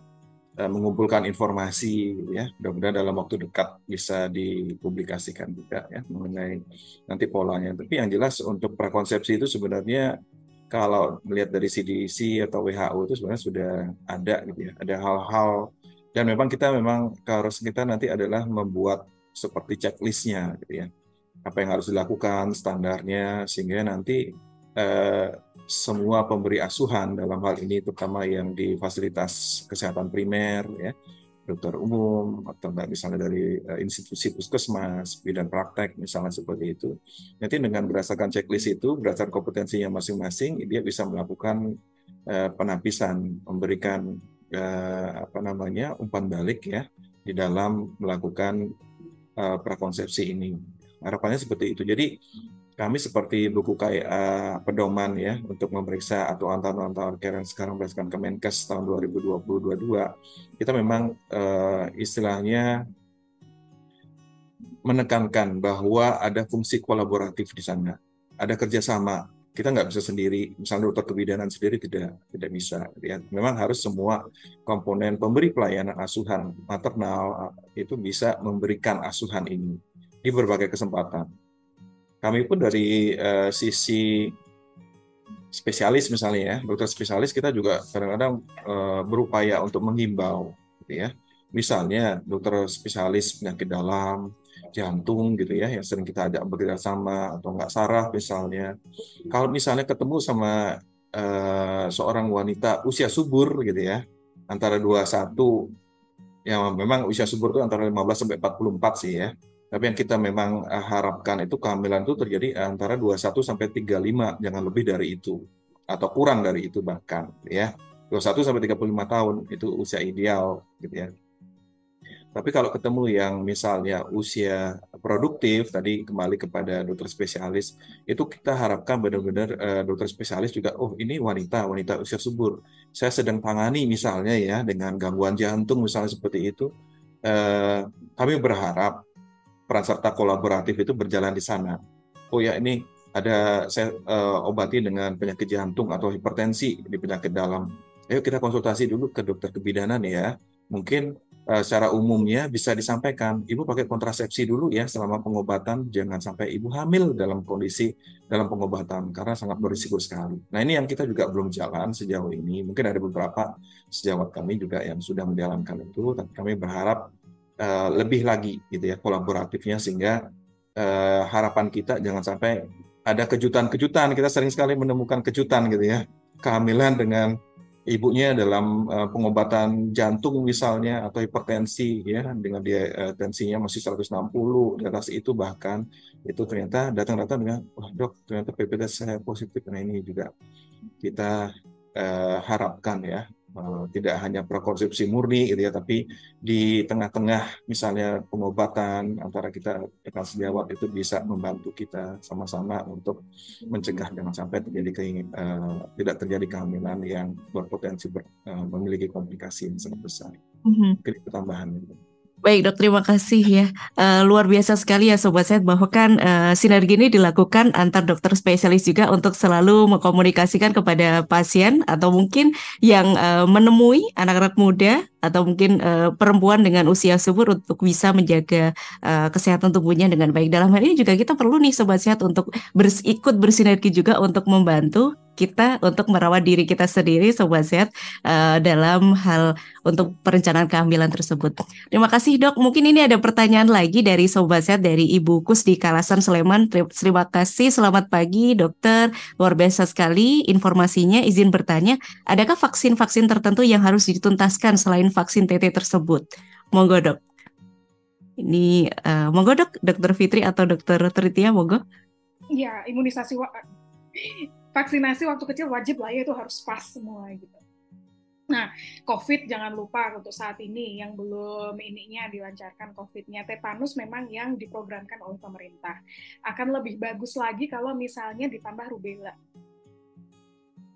mengumpulkan informasi ya. Mudah-mudahan dalam waktu dekat bisa dipublikasikan juga ya mengenai nanti polanya. Tapi yang jelas untuk prakonsepsi itu sebenarnya kalau melihat dari CDC atau WHO itu sebenarnya sudah ada gitu ya. Ada hal-hal dan memang kita memang harus kita nanti adalah membuat seperti checklistnya gitu ya. Apa yang harus dilakukan standarnya sehingga nanti eh, semua pemberi asuhan dalam hal ini terutama yang di fasilitas kesehatan primer ya. Dokter umum atau misalnya dari uh, institusi puskesmas bidan praktek misalnya seperti itu. Nanti dengan berdasarkan checklist itu berdasarkan kompetensinya masing-masing dia bisa melakukan uh, penapisan memberikan uh, apa namanya umpan balik ya di dalam melakukan prakonsepsi ini. Harapannya seperti itu. Jadi kami seperti buku kayak uh, pedoman ya untuk memeriksa atau antar-antar care yang sekarang berdasarkan Kemenkes tahun 2020-2022 kita memang uh, istilahnya menekankan bahwa ada fungsi kolaboratif di sana, ada kerjasama. Kita nggak bisa sendiri, misalnya dokter kebidanan sendiri tidak tidak bisa. Ya. Memang harus semua komponen pemberi pelayanan asuhan maternal itu bisa memberikan asuhan ini di berbagai kesempatan kami pun dari uh, sisi spesialis misalnya ya, dokter spesialis kita juga kadang-kadang uh, berupaya untuk menghimbau, gitu ya. Misalnya dokter spesialis penyakit dalam, jantung gitu ya, yang sering kita ajak bekerja sama atau nggak saraf misalnya. Kalau misalnya ketemu sama uh, seorang wanita usia subur gitu ya, antara 21 yang memang usia subur itu antara 15 sampai 44 sih ya tapi yang kita memang eh, harapkan itu kehamilan itu terjadi antara 21 sampai 35, jangan lebih dari itu atau kurang dari itu bahkan ya. 21 sampai 35 tahun itu usia ideal gitu ya. Tapi kalau ketemu yang misalnya usia produktif, tadi kembali kepada dokter spesialis, itu kita harapkan benar-benar uh, dokter spesialis juga, oh ini wanita, wanita usia subur. Saya sedang tangani misalnya ya dengan gangguan jantung misalnya seperti itu. Uh, kami berharap peran serta kolaboratif itu berjalan di sana. Oh ya ini ada saya uh, obati dengan penyakit jantung atau hipertensi di penyakit dalam. Ayo kita konsultasi dulu ke dokter kebidanan ya. Mungkin uh, secara umumnya bisa disampaikan, ibu pakai kontrasepsi dulu ya selama pengobatan, jangan sampai ibu hamil dalam kondisi dalam pengobatan karena sangat berisiko sekali. Nah ini yang kita juga belum jalan sejauh ini. Mungkin ada beberapa sejawat kami juga yang sudah menjalankan itu, tapi kami berharap uh, lebih lagi gitu ya kolaboratifnya sehingga uh, harapan kita jangan sampai ada kejutan-kejutan. Kita sering sekali menemukan kejutan gitu ya kehamilan dengan ibunya dalam uh, pengobatan jantung misalnya atau hipertensi ya dengan dia uh, tensinya masih 160 di atas itu bahkan itu ternyata datang-datang dengan wah dok ternyata PPT saya positif. Nah ini juga kita uh, harapkan ya Eh, tidak hanya prakonsepsi murni gitu ya, tapi di tengah-tengah misalnya pengobatan antara kita dengan sejawat itu bisa membantu kita sama-sama untuk mencegah jangan sampai terjadi keingin, uh, tidak terjadi kehamilan yang berpotensi ber, uh, memiliki komplikasi yang sangat besar. Mm -hmm. Itu tambahan. Gitu. Baik dok, terima kasih ya. Uh, luar biasa sekali ya Sobat Sehat bahwa kan uh, sinergi ini dilakukan antar dokter spesialis juga untuk selalu mengkomunikasikan kepada pasien atau mungkin yang uh, menemui anak-anak muda atau mungkin uh, perempuan dengan usia subur untuk bisa menjaga uh, kesehatan tubuhnya dengan baik. Dalam hal ini juga kita perlu nih sobat sehat untuk bers ikut bersinergi juga untuk membantu kita untuk merawat diri kita sendiri sobat sehat uh, dalam hal untuk perencanaan kehamilan tersebut. Terima kasih dok. Mungkin ini ada pertanyaan lagi dari sobat sehat dari Ibu Kus di Kalasan Sleman. Terima kasih. Selamat pagi dokter. Luar biasa sekali informasinya. Izin bertanya, adakah vaksin-vaksin tertentu yang harus dituntaskan selain vaksin TT tersebut? Monggo dok. Ini uh, monggo dok, dokter Fitri atau dokter Tritia, monggo. Ya, imunisasi vaksinasi waktu kecil wajib lah ya itu harus pas semua gitu. Nah, COVID jangan lupa untuk saat ini yang belum ininya dilancarkan COVID-nya tetanus memang yang diprogramkan oleh pemerintah. Akan lebih bagus lagi kalau misalnya ditambah rubella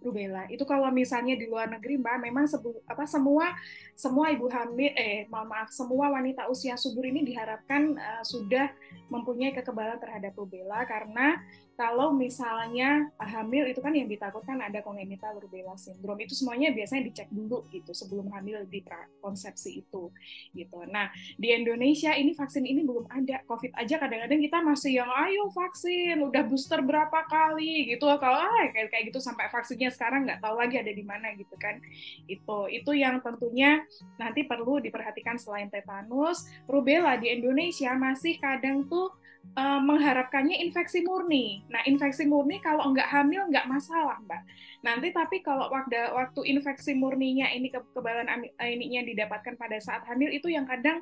rubella. Itu kalau misalnya di luar negeri, Mbak, memang sebu, apa semua semua ibu hamil eh mohon maaf, semua wanita usia subur ini diharapkan uh, sudah mempunyai kekebalan terhadap rubella karena kalau misalnya hamil itu kan yang ditakutkan ada congenital rubella syndrome. Itu semuanya biasanya dicek dulu gitu sebelum hamil di konsepsi itu gitu. Nah di Indonesia ini vaksin ini belum ada. COVID aja kadang-kadang kita masih yang ayo vaksin udah booster berapa kali? gitu. Kalau ah, kayak kayak gitu sampai vaksinnya sekarang nggak tahu lagi ada di mana gitu kan. Itu itu yang tentunya nanti perlu diperhatikan selain tetanus. Rubella di Indonesia masih kadang tuh uh, mengharapkannya infeksi murni. Nah, infeksi murni kalau nggak hamil nggak masalah, Mbak. Nanti tapi kalau waktu waktu infeksi murninya ini kekebalan eh, ininya didapatkan pada saat hamil itu yang kadang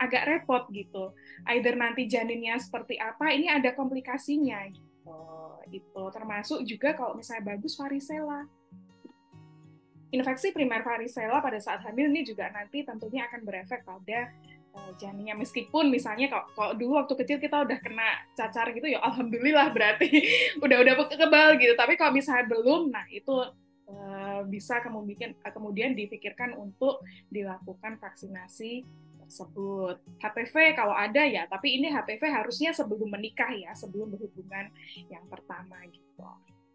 agak repot gitu. Either nanti janinnya seperti apa, ini ada komplikasinya gitu. Itu termasuk juga kalau misalnya bagus varicella. Infeksi primer varicella pada saat hamil ini juga nanti tentunya akan berefek pada janinnya meskipun misalnya kalau, kalau dulu waktu kecil kita udah kena cacar gitu ya alhamdulillah berarti <laughs> udah udah kebal gitu. Tapi kalau misalnya belum nah itu uh, bisa kemudian kemudian dipikirkan untuk dilakukan vaksinasi tersebut. HPV kalau ada ya tapi ini HPV harusnya sebelum menikah ya sebelum berhubungan yang pertama gitu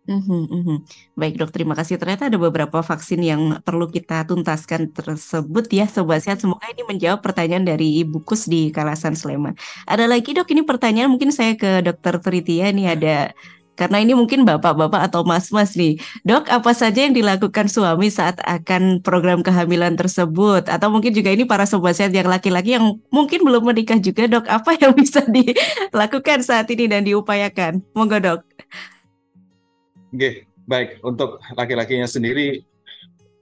Mhm, mhm. Baik dok, terima kasih. Ternyata ada beberapa vaksin yang perlu kita tuntaskan tersebut ya, Sobat Sehat. Semoga ini menjawab pertanyaan dari Ibu Kus di Kalasan Sleman. Ada lagi dok, ini pertanyaan mungkin saya ke dokter Tritia, ini ada karena ini mungkin bapak-bapak atau mas-mas nih. Dok, apa saja yang dilakukan suami saat akan program kehamilan tersebut? Atau mungkin juga ini para sobat sehat yang laki-laki yang mungkin belum menikah juga, dok. Apa yang <laughs> bisa dilakukan saat ini dan diupayakan? Monggo, dok. Oke, baik. Untuk laki-lakinya sendiri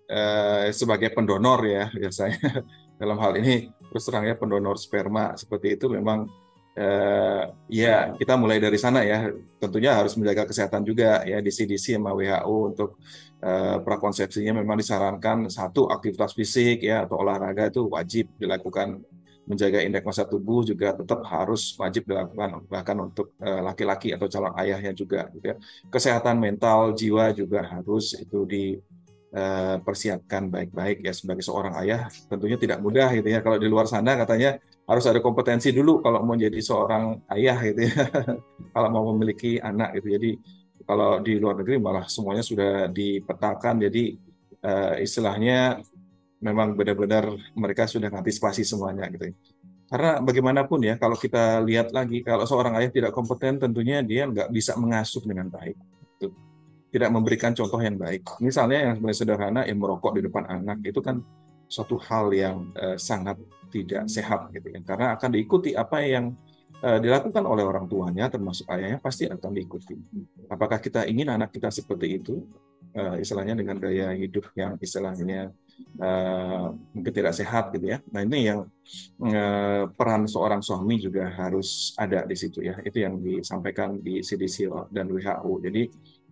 eh, sebagai pendonor ya biasanya <laughs> dalam hal ini terus terang ya pendonor sperma seperti itu memang eh, ya kita mulai dari sana ya. Tentunya harus menjaga kesehatan juga ya di CDC sama WHO untuk eh, prakonsepsinya memang disarankan satu aktivitas fisik ya atau olahraga itu wajib dilakukan menjaga indeks massa tubuh juga tetap harus wajib dilakukan bahkan untuk eh, laki-laki atau calon ayahnya juga gitu ya. Kesehatan mental jiwa juga harus itu dipersiapkan eh, baik-baik ya sebagai seorang ayah tentunya tidak mudah gitu ya. Kalau di luar sana katanya harus ada kompetensi dulu kalau mau jadi seorang ayah gitu ya. <laughs> Kalau mau memiliki anak gitu. Jadi kalau di luar negeri malah semuanya sudah dipetakan jadi uh, istilahnya memang benar-benar mereka sudah antisipasi semuanya gitu. Karena bagaimanapun ya, kalau kita lihat lagi, kalau seorang ayah tidak kompeten, tentunya dia nggak bisa mengasuh dengan baik. Gitu. Tidak memberikan contoh yang baik. Misalnya yang sebenarnya sederhana, yang merokok di depan anak, itu kan suatu hal yang uh, sangat tidak sehat gitu ya. Karena akan diikuti apa yang uh, dilakukan oleh orang tuanya, termasuk ayahnya, pasti akan diikuti. Apakah kita ingin anak kita seperti itu? Uh, istilahnya dengan gaya hidup yang istilahnya uh, mungkin tidak sehat gitu ya. Nah ini yang uh, peran seorang suami juga harus ada di situ ya. Itu yang disampaikan di CDC dan WHO. Jadi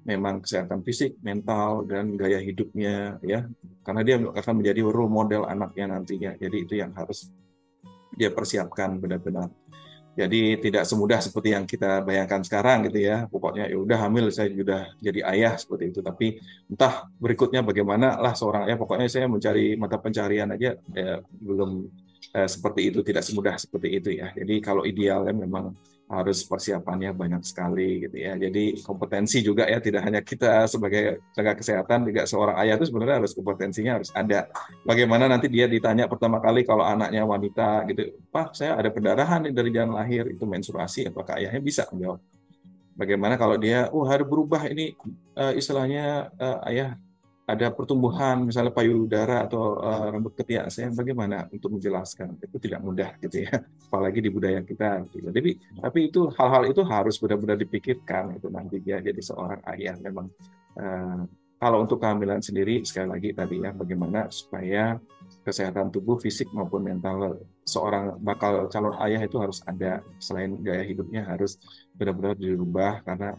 memang kesehatan fisik, mental dan gaya hidupnya ya, karena dia akan menjadi role model anaknya nantinya. Jadi itu yang harus dia persiapkan benar-benar. Jadi tidak semudah seperti yang kita bayangkan sekarang gitu ya. Pokoknya ya udah hamil saya sudah jadi ayah seperti itu. Tapi entah berikutnya bagaimana lah seorang ayah. Pokoknya saya mencari mata pencarian aja ya, belum eh, seperti itu. Tidak semudah seperti itu ya. Jadi kalau idealnya memang harus persiapannya banyak sekali gitu ya. Jadi kompetensi juga ya tidak hanya kita sebagai tenaga kesehatan juga seorang ayah itu sebenarnya harus kompetensinya harus ada. Bagaimana nanti dia ditanya pertama kali kalau anaknya wanita gitu, "Pak, saya ada pendarahan dari jalan lahir, itu menstruasi apakah ayahnya bisa menjawab?" Bagaimana kalau dia, "Oh, harus berubah ini uh, istilahnya uh, ayah ada pertumbuhan misalnya payudara atau uh, rambut ketiak saya bagaimana untuk menjelaskan? Itu tidak mudah gitu ya <laughs> apalagi di budaya kita gitu. tapi tapi itu hal-hal itu harus benar-benar dipikirkan itu nanti dia jadi seorang ayah memang. Uh, kalau untuk kehamilan sendiri sekali lagi tadi ya bagaimana supaya kesehatan tubuh fisik maupun mental seorang bakal calon ayah itu harus ada. Selain gaya hidupnya harus benar-benar dirubah karena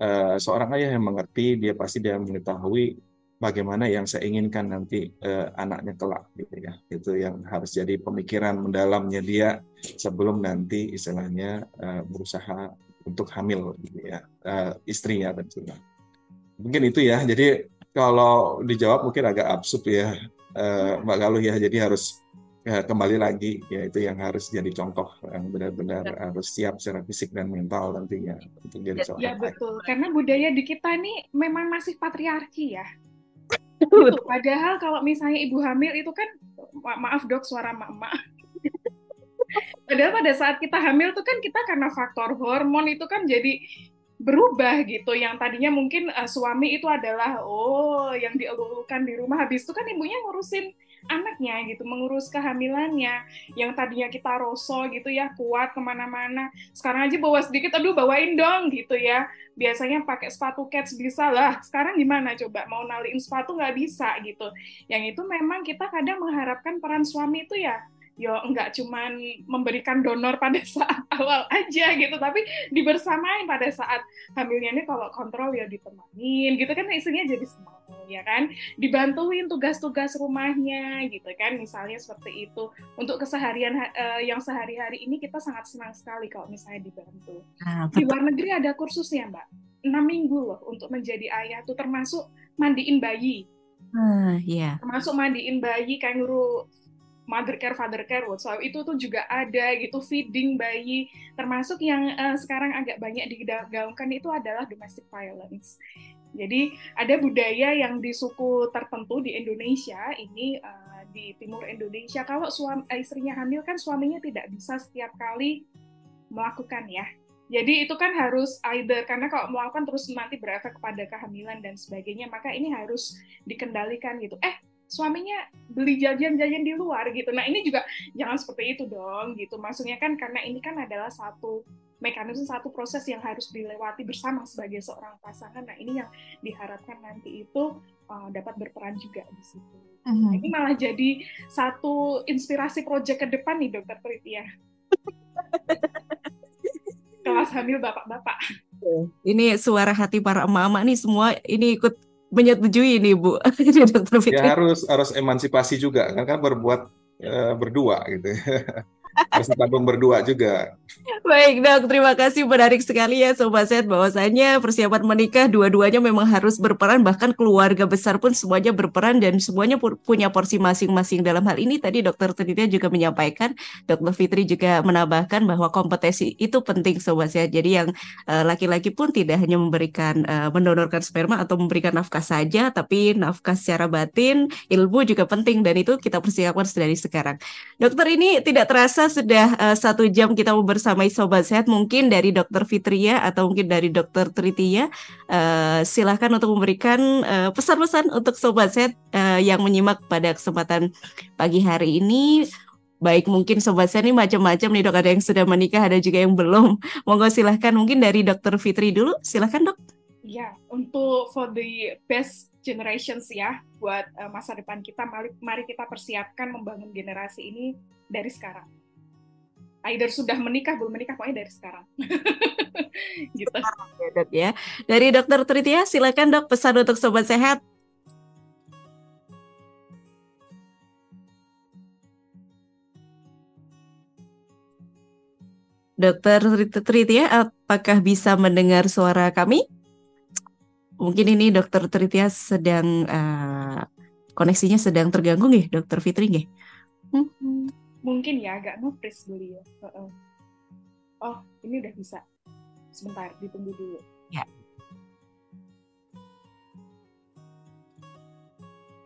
uh, seorang ayah yang mengerti, dia pasti dia mengetahui bagaimana yang saya inginkan nanti uh, anaknya kelak gitu ya. Itu yang harus jadi pemikiran mendalamnya dia sebelum nanti istilahnya uh, berusaha untuk hamil gitu ya. Uh, istrinya tentunya. Mungkin itu ya. Jadi kalau dijawab mungkin agak absurd ya uh, Mbak Galuh ya. Jadi harus ya, kembali lagi ya itu yang harus jadi contoh yang benar-benar ya. harus siap secara fisik dan mental nantinya untuk jadi seorang ya betul. Karena budaya di kita ini memang masih patriarki ya gitu. Padahal kalau misalnya ibu hamil itu kan maaf dok suara mama. <laughs> Padahal pada saat kita hamil tuh kan kita karena faktor hormon itu kan jadi berubah gitu. Yang tadinya mungkin uh, suami itu adalah oh yang dielulukan di rumah habis itu kan ibunya ngurusin anaknya gitu, mengurus kehamilannya. Yang tadinya kita rosso gitu ya, kuat ke mana-mana. Sekarang aja bawa sedikit, aduh bawain dong gitu ya. Biasanya pakai sepatu cats bisa lah. Sekarang gimana coba mau naliin sepatu nggak bisa gitu. Yang itu memang kita kadang mengharapkan peran suami itu ya yo nggak cuman memberikan donor pada <laughs> saat awal aja gitu tapi dibersamain pada saat hamilnya ini kalau kontrol ya ditemanin gitu kan istrinya jadi semangat ya kan? Dibantuin tugas-tugas rumahnya gitu kan misalnya seperti itu. Untuk keseharian uh, yang sehari-hari ini kita sangat senang sekali kalau misalnya dibantu. Nah, di luar negeri ada kursusnya mbak. Enam minggu loh untuk menjadi ayah tuh termasuk mandiin bayi. Uh, yeah. termasuk mandiin bayi kayak ngurus mother care father care so itu tuh juga ada gitu feeding bayi. Termasuk yang uh, sekarang agak banyak digaungkan itu adalah domestic violence. Jadi ada budaya yang di suku tertentu di Indonesia ini uh, di timur Indonesia kalau suami eh, istrinya hamil kan suaminya tidak bisa setiap kali melakukan ya. Jadi itu kan harus either karena kalau melakukan terus nanti berefek kepada kehamilan dan sebagainya, maka ini harus dikendalikan gitu. Eh, suaminya beli jajan-jajan di luar gitu. Nah ini juga jangan seperti itu dong gitu. Maksudnya kan karena ini kan adalah satu mekanisme satu proses yang harus dilewati bersama sebagai seorang pasangan. Nah ini yang diharapkan nanti itu uh, dapat berperan juga di situ. Uh -huh. nah, ini malah jadi satu inspirasi proyek ke depan nih Dokter Pritia. <laughs> Kelas hamil bapak-bapak. Ini suara hati para emak-emak nih semua ini ikut menyetujui ini Bu <laughs> Dokter Fitri. Ya harus harus emansipasi juga kan kan berbuat uh, berdua gitu. <laughs> harus tabung berdua juga. Baik dok, terima kasih menarik sekali ya Sobat Sehat bahwasanya persiapan menikah dua-duanya memang harus berperan bahkan keluarga besar pun semuanya berperan dan semuanya punya porsi masing-masing dalam hal ini tadi dokter Tritia juga menyampaikan, dokter Fitri juga menambahkan bahwa kompetensi itu penting Sobat Sehat. Jadi yang eh, laki-laki uh, pun tidak hanya memberikan uh, mendonorkan sperma atau memberikan nafkah saja tapi nafkah secara batin, ilmu juga penting dan itu kita persiapkan dari sekarang. Dokter ini tidak terasa sudah uh, satu jam kita bersamai Sobat Sehat. Mungkin dari Dokter Fitria atau mungkin dari Dokter Tritia, uh, silahkan untuk memberikan uh, pesan-pesan untuk Sobat Sehat uh, yang menyimak pada kesempatan pagi hari ini. Baik mungkin Sobat Sehat ini macam-macam nih dok, ada yang sudah menikah, ada juga yang belum. <laughs> Monggo silahkan mungkin dari Dokter Fitri dulu, silahkan dok. Ya, untuk for the best generations ya, buat uh, masa depan kita, mari, mari kita persiapkan membangun generasi ini dari sekarang either sudah menikah belum menikah pokoknya dari sekarang. <laughs> Gitu. Ya, ya. Dari dokter Tritia silakan dok pesan untuk sobat sehat. Dokter Tritia, apakah bisa mendengar suara kami? Mungkin ini Dokter Tritia sedang uh, koneksinya sedang terganggu nih, Dokter Fitri nih. Hmm mungkin ya agak nge-freeze ya. Oh, ini udah bisa. Sebentar, ditunggu dulu. Ya.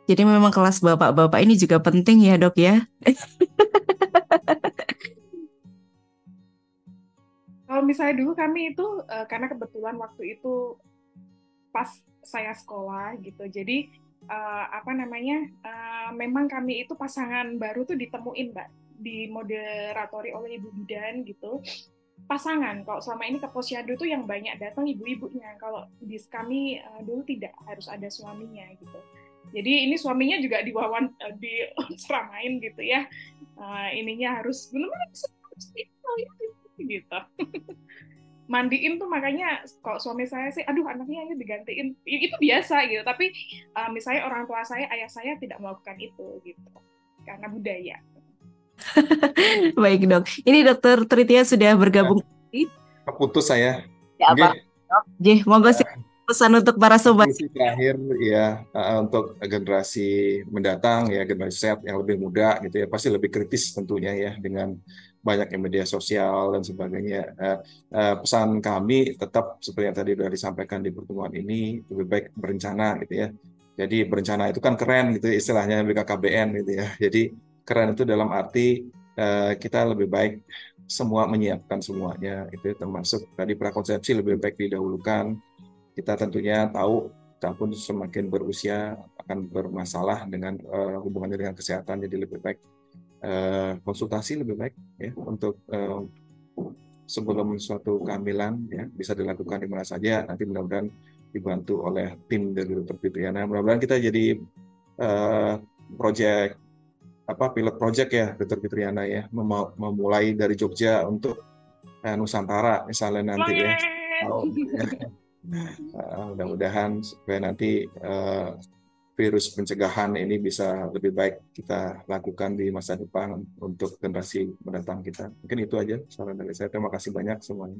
Jadi memang kelas bapak-bapak ini juga penting ya dok ya. <laughs> Kalau misalnya dulu kami itu uh, karena kebetulan waktu itu pas saya sekolah gitu, jadi uh, apa namanya uh, memang kami itu pasangan baru tuh ditemuin mbak dimoderatori oleh Ibu Bidan gitu pasangan. Kalau selama ini ke posyandu itu yang banyak datang ibu-ibunya. Kalau di kami uh, dulu tidak harus ada suaminya gitu. Jadi ini suaminya juga wawan uh, di seramain gitu ya. Uh, ininya harus bisa gitu. <laughs> mandiin tuh makanya kok suami saya sih aduh anaknya ini digantiin itu biasa gitu tapi uh, misalnya orang tua saya ayah saya tidak melakukan itu gitu karena budaya <laughs> baik dok. Ini dokter Tritia sudah bergabung ya, putus saya. Ya apa Jih, monggo sih pesan untuk para sobat. terakhir ya untuk generasi mendatang ya generasi sehat yang lebih muda gitu ya. Pasti lebih kritis tentunya ya dengan banyaknya media sosial dan sebagainya. Uh, uh, pesan kami tetap seperti yang tadi sudah disampaikan di pertemuan ini lebih baik berencana gitu ya. Jadi berencana itu kan keren gitu istilahnya BKKBN gitu ya. Jadi keren itu dalam arti uh, kita lebih baik semua menyiapkan semuanya itu termasuk tadi prakonsepsi lebih baik didahulukan. Kita tentunya tahu kita semakin berusia akan bermasalah dengan uh, hubungannya dengan kesehatan jadi lebih baik uh, konsultasi lebih baik ya untuk uh, sebelum suatu kehamilan ya bisa dilakukan di mana saja nanti mudah-mudahan dibantu oleh tim dari Dr. Fitriana mudah-mudahan kita jadi uh, project apa pilot project ya Dr. Fitriana ya Mem memulai dari Jogja untuk uh, Nusantara misalnya nanti ya. Oh, ya. Uh, mudah-mudahan supaya nanti uh, virus pencegahan ini bisa lebih baik kita lakukan di masa depan untuk generasi mendatang kita. Mungkin itu aja saran dari saya. Terima kasih banyak semuanya.